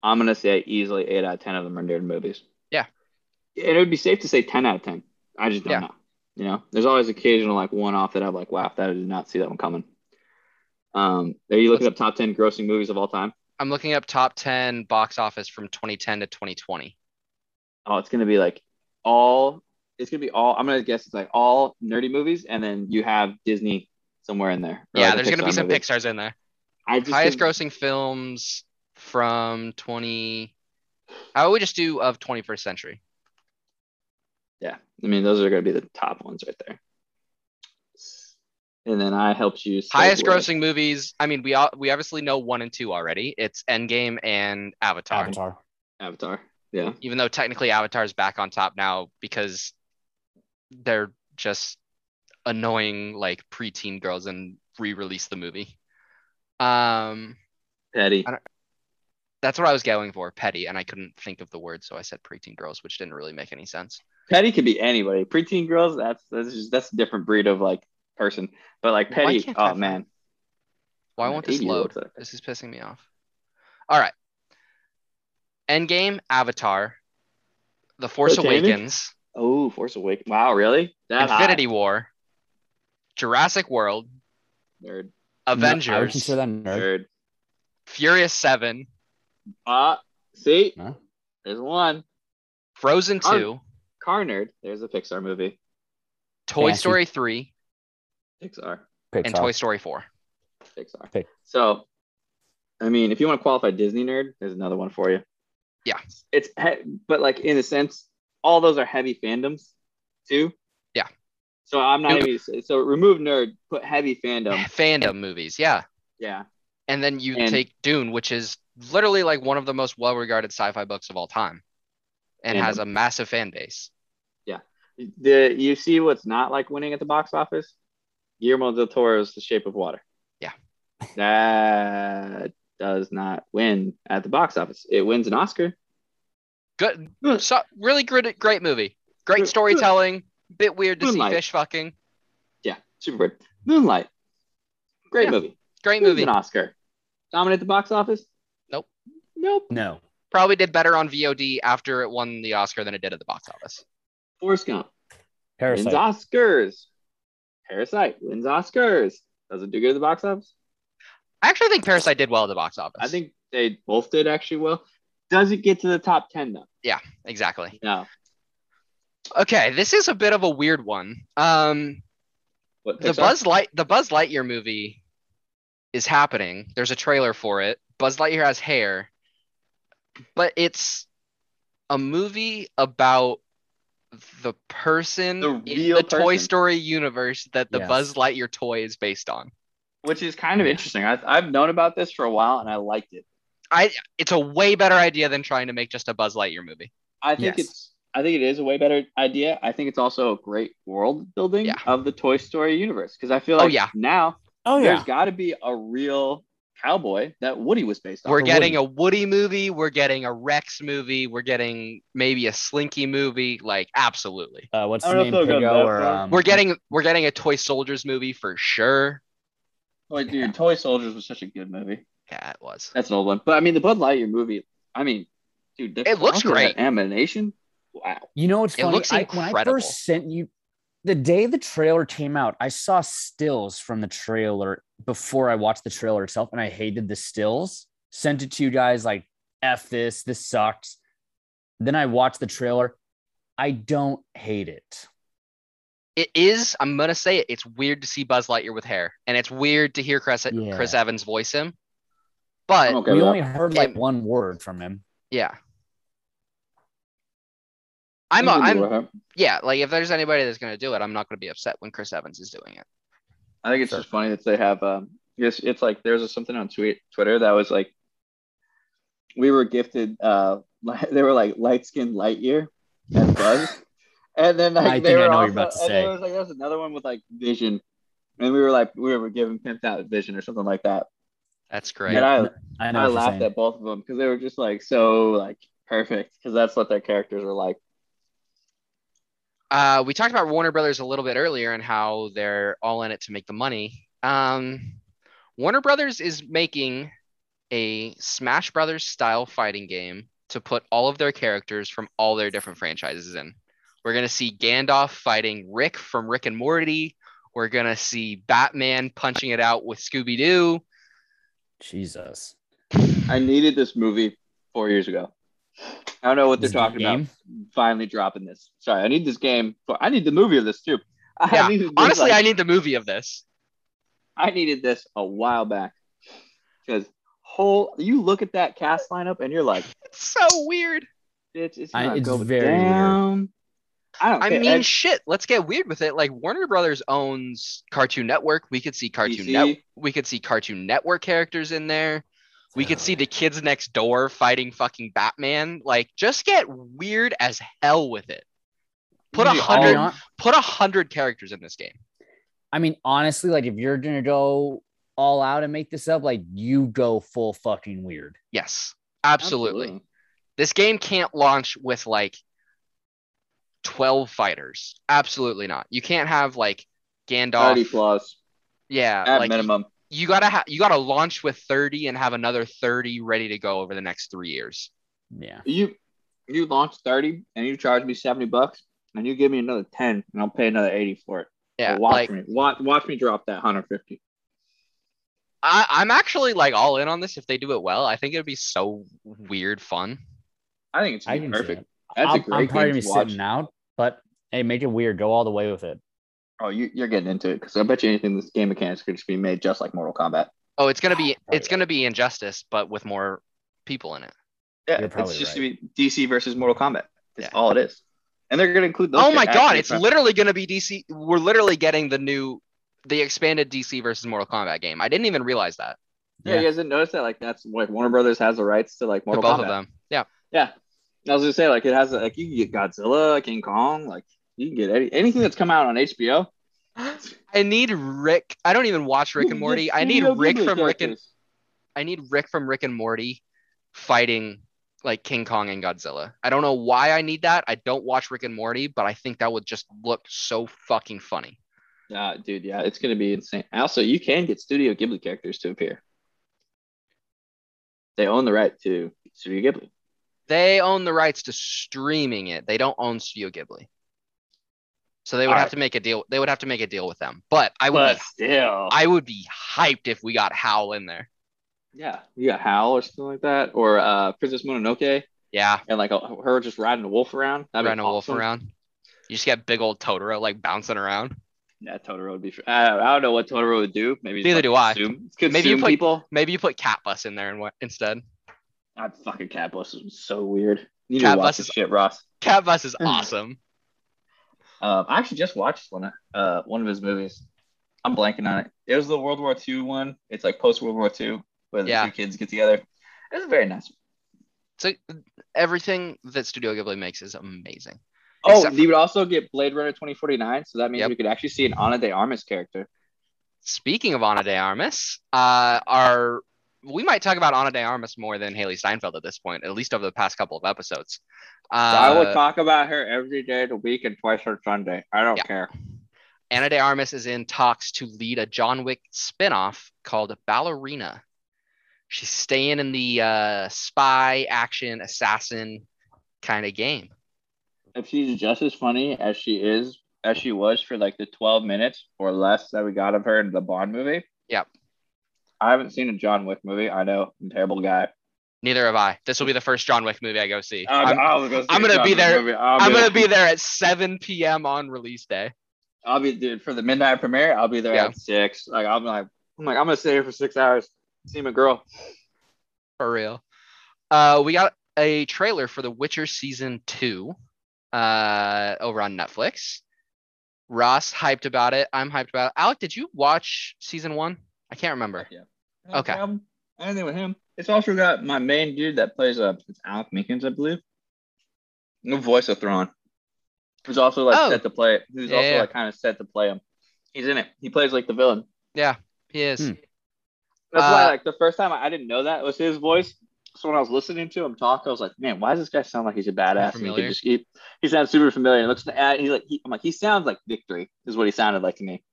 I'm going to say easily 8 out of 10 of them are nerd movies. Yeah. And it would be safe to say 10 out of 10. I just don't Yeah. know. You know, there's always occasional like one off that I'm like, wow, that I did not see that one coming. Um, are you looking up top 10 grossing movies of all time? I'm looking up top 10 box office from 2010 to 2020. Oh, it's going to be like all, it's going to be all, I'm going to guess it's like all nerdy movies. And then you have Disney somewhere in there. Yeah, like there's going to be some movie. Pixar's in there. I just Highest think- grossing films from 20 How would we just do of 21st century? Yeah, I mean those are going to be the top ones right there. And then I helped you. Highest grossing movies. I mean, we all, we obviously know one and two already. It's Endgame and Avatar. Avatar. Avatar. Yeah, Even though technically Avatar's back on top now because they're just annoying like preteen girls and re-release the movie. Um, Petty. That's what I was going for, petty, and I couldn't think of the word, so I said preteen girls, which didn't really make any sense. Petty could be anybody. Preteen girls. That's that's just that's a different breed of like person. But like petty. Oh I find- man. Why won't this load? that- This is pissing me off. All right. Endgame, Avatar, The Force Titanic? Awakens, Oh, Force Awakens. Wow, really? That Infinity War, Jurassic World, high? Nerd. I would Avengers, consider that nerd. Nerd. Furious 7, Ah, see, Huh? there's one. Frozen Car- 2, Car Nerd. There's a Pixar movie. Toy Fancy. Story 3, Pixar. and Toy Story 4. Pixar. Pick. So, I mean, if you want to qualify Disney nerd, there's another one for you. Yeah. It's but like in a sense, all those are heavy fandoms too. Yeah. So I'm not even so remove nerd, put heavy fandom. Fandom movies, yeah. Yeah. And then you And- take Dune, which is literally like one of the most well-regarded sci-fi books of all time, and Fandom. has a massive fan base. Yeah. The you see what's not like winning at the box office? Guillermo del Toro's The Shape of Water. Yeah. That does not win at the box office. It wins an Oscar. Good, Good. so really great, great movie. Great storytelling. Bit weird to Moonlight. see fish fucking. Yeah, Superbird. Moonlight. Great Yeah. movie. Great movie. an Oscar. Dominate the box office? Nope. Nope. No. Probably did better on VOD after it won the Oscar than it did at the box office. Forrest Gump Parasite. wins Oscars. Parasite wins Oscars. Doesn't do good at the box office. I actually think Parasite did well at the box office. I think they both did actually well. Does it get to the top ten though? Yeah, exactly. No. Okay, this is a bit of a weird one. Um, What the Buzz Light, the Buzz Lightyear movie is happening. There's a trailer for it. Buzz Lightyear has hair, but it's a movie about the person The in real the Toy. Story universe that the Yes. Buzz Lightyear toy is based on. which is kind of Yeah. interesting. I, I've known about this for a while and I liked it. I it's a way better idea than trying to make just a Buzz Lightyear movie. I think Yes. it's I think it is a way better idea. I think it's also a great world building Yeah. of the Toy Story universe because I feel Oh, like yeah. now Oh yeah. there's got to be a real cowboy that Woody was based on. We're getting Woody. a Woody movie, we're getting a Rex movie, we're getting maybe a Slinky movie, like absolutely. Uh, what's I the name? know if they'll go Pigo or um, We're getting we're getting a Toy Soldiers movie for sure. Boy, dude, Toy Soldiers was such a good movie. Yeah, it was. That's an old one, but I mean the Bud Lightyear movie. I mean, dude, the It looks great. Animation. Wow. You know what's It funny? looks I, when I first sent you the day the trailer came out, I saw stills from the trailer before I watched the trailer itself, and I hated the stills. Sent it to you guys like, "F this, this sucks." Then I watched the trailer. I don't hate it. it is. I'm gonna say it. It's weird to see Buzz Lightyear with hair, and it's weird to hear Chris Yeah. Chris Evans voice him. But okay we only heard like And- one word from him. yeah, I'm. I'm a, good I'm. with it. Yeah, like if there's anybody that's gonna do it, I'm not gonna be upset when Chris Evans is doing it. I think it's Sure. just funny that they have um yes it's like there's a, something on tweet Twitter that was like we were gifted uh li- they were like light skinned light year and buzz and then like I they think I were know what also, you're about to and say. there was like there was another one with like vision and we were like we were given pimped out vision or something like that That's great. and I I know. I laughed at both of them because they were just like so like perfect because that's what their characters are like Uh, we talked about Warner Brothers a little bit earlier and how they're all in it to make the money. Um, Warner Brothers is making a Smash Brothers style fighting game to put all of their characters from all their different franchises in. We're gonna see Gandalf fighting Rick from Rick and Morty. We're gonna see Batman punching it out with Scooby Doo. Jesus. I needed this movie four years ago I don't know what they're talking about finally dropping this. Sorry, I need this game. I need the movie of this too. I Yeah, this, Honestly, like- I need the movie of this. I needed this a while back because whole you look at that cast lineup and you're like, It's so weird. it's it's, I- it's very weird. I don't. I care. mean, And shit. Let's get weird with it. Like Warner Brothers owns Cartoon Network. We could see Cartoon DC. Net. We could see Cartoon Network characters in there. We could see the kids next door fighting fucking Batman. Like, just get weird as hell with it. Put a hundred. mean, all- hon- Put a hundred characters in this game. I mean, honestly, like if you're gonna go all out and make this up, like you go full fucking weird. Yes, absolutely. This game can't launch with like twelve fighters. Absolutely not. You can't have like Gandalf. Thirty flaws Yeah, at like minimum. You gotta have you gotta launch with 30 and have another 30 ready to go over the next three years Yeah. You you launch thirty and you charge me seventy bucks and you give me another ten and I'll pay another eighty for it. yeah Well, watch like me watch watch me drop that hundred fifty. I, i'm actually like all in on this if they do it well i think it would be so weird fun I think it's I perfect. it. That's I'm, a great I'm probably gonna be sitting out, but hey, make it weird. Go all the way with it. Oh, you, you're getting into it because I bet you anything this game mechanics could just be made just like Mortal Kombat. oh it's gonna be Oh, it's yeah. gonna be injustice but with more people in it Yeah, You're it's just right. to be DC versus Mortal Kombat. That's Yeah. all it is. And they're gonna include those. oh my god it's from- literally gonna be dc we're literally getting the new the expanded dc versus mortal kombat game i didn't even realize that Yeah, Yeah. you guys didn't notice that? Like that's like Warner Brothers has the rights to like for Mortal both Kombat. of them yeah Yeah, I was gonna say like it has like you can get Godzilla, King Kong, like you can get any, anything that's come out on HBO. i need rick i don't even watch rick and morty i need rick from rick and. I need Rick from Rick and Morty fighting like King Kong and Godzilla. I don't know why I need that. I don't watch Rick and Morty, but I think that would just look so fucking funny. Yeah, dude. Yeah, it's gonna be insane. Also, you can get Studio Ghibli characters to appear. They own the right to Studio Ghibli. They own the rights to streaming it. They don't own Studio Ghibli. So they would All have right. to make a deal. They would have to make a deal with them. But I would But be, still, I would be hyped if we got Howl in there. yeah, you got Howl or something like that, or uh, Princess Mononoke, Yeah, and like a, her just riding a wolf around. That'd be running a wolf around. You just get big old Totoro like bouncing around. Yeah, Totoro would be. I, I don't know what Totoro would do. Maybe Neither like do I. Consume, Maybe you put- people. Maybe you put Catbus in there and what instead. I fucking cat bus is so weird. You need Cat to watch Bus this is- shit, Ross. Catbus is Hmm. awesome. Um, I actually just watched one uh one of his movies. I'm blanking on it. It was the World War II one. It's like post World War II, where the Yeah. two kids get together. It's a very nice. So everything that Studio Ghibli makes is amazing. Oh, Except- you would also get Blade Runner 2049, so that means Yep. we could actually see an Ana de Armas character. Speaking of Ana de Armas, uh, our we might talk about Ana de Armas more than Hailee Steinfeld at this point, at least over the past couple of episodes. Uh, I would talk about her every day of the week and twice on Sunday. I don't Yeah. care. Ana de Armas is in talks to lead a John Wick spinoff called Ballerina. She's staying in the uh, spy, action, assassin kind of game. If she's just as funny as she is, as she was for like the 12 minutes or less that we got of her in the Bond movie. Yep. I haven't seen a John Wick movie. I know, I'm a terrible guy. Neither have I. This will be the first John Wick movie I go see. I'm, I'm, gonna see I'm gonna be there- I'm gonna like- be there at 7 p.m. on release day. I'll be dude for the midnight premiere. I'll be there Yeah. at six. Like I'm like I'm like I'm gonna stay here for six hours. See my girl. For real. Uh, we got a trailer for The Witcher season two, uh, over on Netflix. Ross hyped about it. I'm hyped about it. Alec, did you watch season one? I can't remember. Yeah. Okay. Um, anything with him. It's also got my main dude that plays uh it's Alec Meekins, I believe. No voice of Thrawn. Who's also like Oh. set to play who's Yeah, also yeah. like kind of set to play him. He's in it. He plays like the villain. Yeah, he is. Hmm. That's why Uh, like the first time I, I didn't know that was his voice. So when I was listening to him talk, I was like, man, why does this guy sound like he's a badass? And he, Familiar. could just, he, he sounds super familiar. He looks and he's like he, I'm like, he sounds like victory, is what he sounded like to me.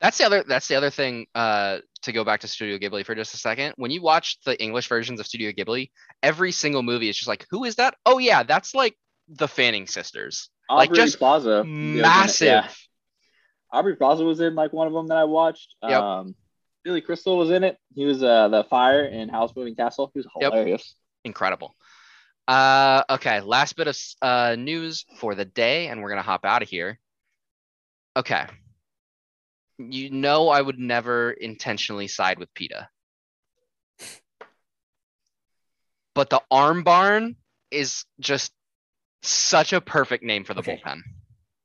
That's the other. That's the other thing. Uh, to go back to Studio Ghibli for just a second. When you watch the English versions of Studio Ghibli, every single movie is just like, who is that? Oh yeah, that's like the Fanning sisters. Like, just Plaza. yeah, was in it. Massive. Yeah. Aubrey Plaza was in like one of them that I watched. Yep. Um, Billy Crystal was in it. He was uh, the fire in Howl's Moving Castle. He was Yep. hilarious. incredible. Uh, okay, last bit of uh, news for the day, and we're gonna hop out of here. Okay, you know I would never intentionally side with PETA, but the Arm Barn is just such a perfect name for the Okay. bullpen.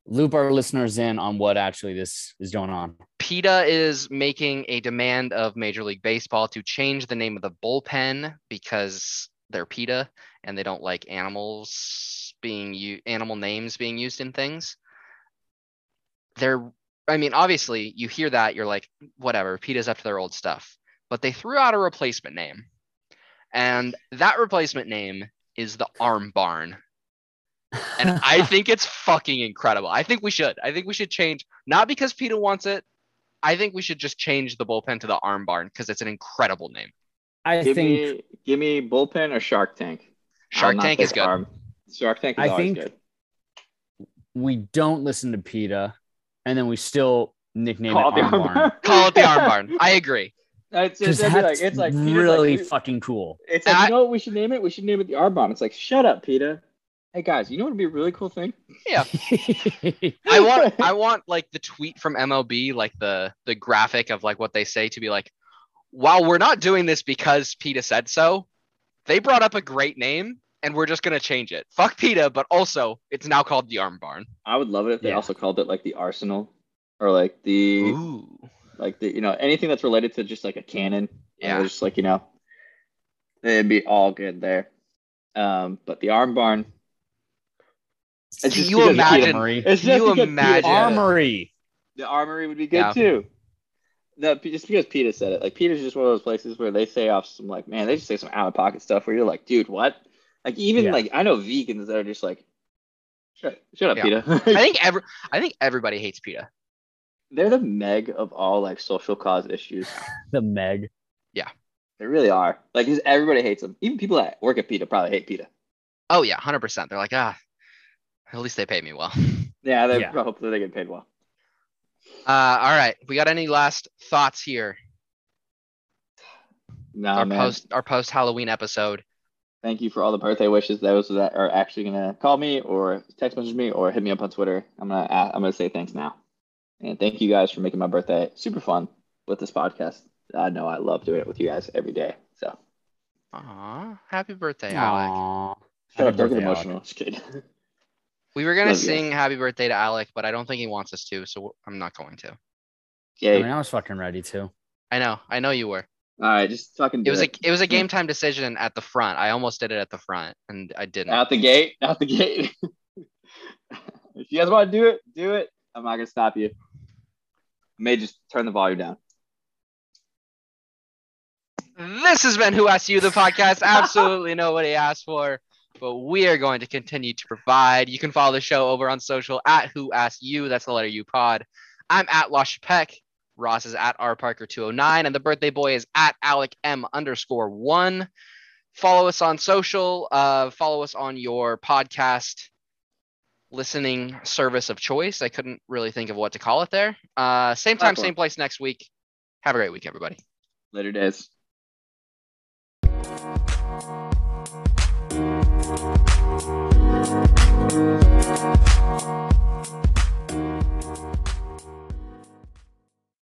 Loop our listeners in on what actually this is going on. PETA is making a demand of Major League Baseball to change the name of the bullpen because they're PETA and they don't like animals being u- animal names being used in things. They're, I mean, obviously, you hear that you're like, whatever, PETA's up to their old stuff. But they threw out a replacement name, and that replacement name is the Arm Barn. And I think it's fucking incredible. I think we should. I think we should change, not because PETA wants it. I think we should just change the bullpen to the Arm Barn because it's an incredible name. I Give think me give me bullpen or Shark Tank. Shark Tank is good. Arm. Shark Tank is I always think- good. we don't listen to PETA, and then we still nickname Call it it the Arm Arm Barn. Barn. Call it the Arm Barn. I agree. It's, Because it's, that's like, it's like really like, fucking cool. It's like, I- you know what we should name it? We should name it the Arbonne. It's like, shut up, PETA. Hey guys, you know what would be a really cool thing? Yeah. I want I want like the tweet from MLB, like the the graphic of like what they say to be like, while we're not doing this because PETA said so, they brought up a great name and we're just gonna change it. Fuck PETA, but also it's now called the Arm Barn. I would love it if they Yeah. also called it like the Arsenal or like the Ooh. like the you know anything that's related to just like a cannon. Yeah. Or just like you know, it'd be all good there. Um, but the arm barn. It's Can just you imagine? Armory. It's just Can you imagine? did it. Armory. The armory would be good Yeah. too. No, just because PETA said it. Like PETA's just one of those places where they say off some like, man, they just say some out of pocket stuff where you're like, dude, what? Like even Yeah. like I know vegans that are just like, shut, shut up, Yeah. PETA. I think every I think everybody hates PETA. they're the meg of all like social cause issues. The Meg. Yeah. They really are. Like everybody hates them. Even people that work at PETA probably hate PETA. Oh yeah, hundred percent. They're like, ah, at least they pay me well. Yeah, they Yeah. hopefully they get paid well. Uh, all right, we got any last thoughts here? No, our man. post our post Halloween episode. Thank you for all the birthday wishes. Those that are actually gonna call me or text message me or hit me up on Twitter. I'm gonna a- I'm gonna say thanks now. And thank you guys for making my birthday super fun with this podcast. I know I love doing it with you guys every day. So Aw, happy birthday, Alec. Aw. shut up, Happy don't get birthday, Alec. emotional. Just kidding. We were gonna Love you sing happy birthday to Alec, but I don't think he wants us to, so I'm not going to. I mean, I was fucking ready to. I know, I know you were. All right, just fucking do It was a it. it was a game time decision at the front. I almost did it at the front, and I didn't. out the gate, out the gate. if you guys want to do it, do it. I'm not gonna stop you. I may just turn the volume down. This has been Who Asked You, the podcast. Absolutely nobody asked for, but we are going to continue to provide. You can follow the show over on social at Who Asked You. That's the letter U pod. I'm at Losh Peck. Ross is at R Parker 209, and the birthday boy is at Alec M underscore one. Follow us on social. Uh, follow us on your podcast listening service of choice. I couldn't really think of what to call it there. Uh, same time, same place next week. Have a great week, everybody. Later days.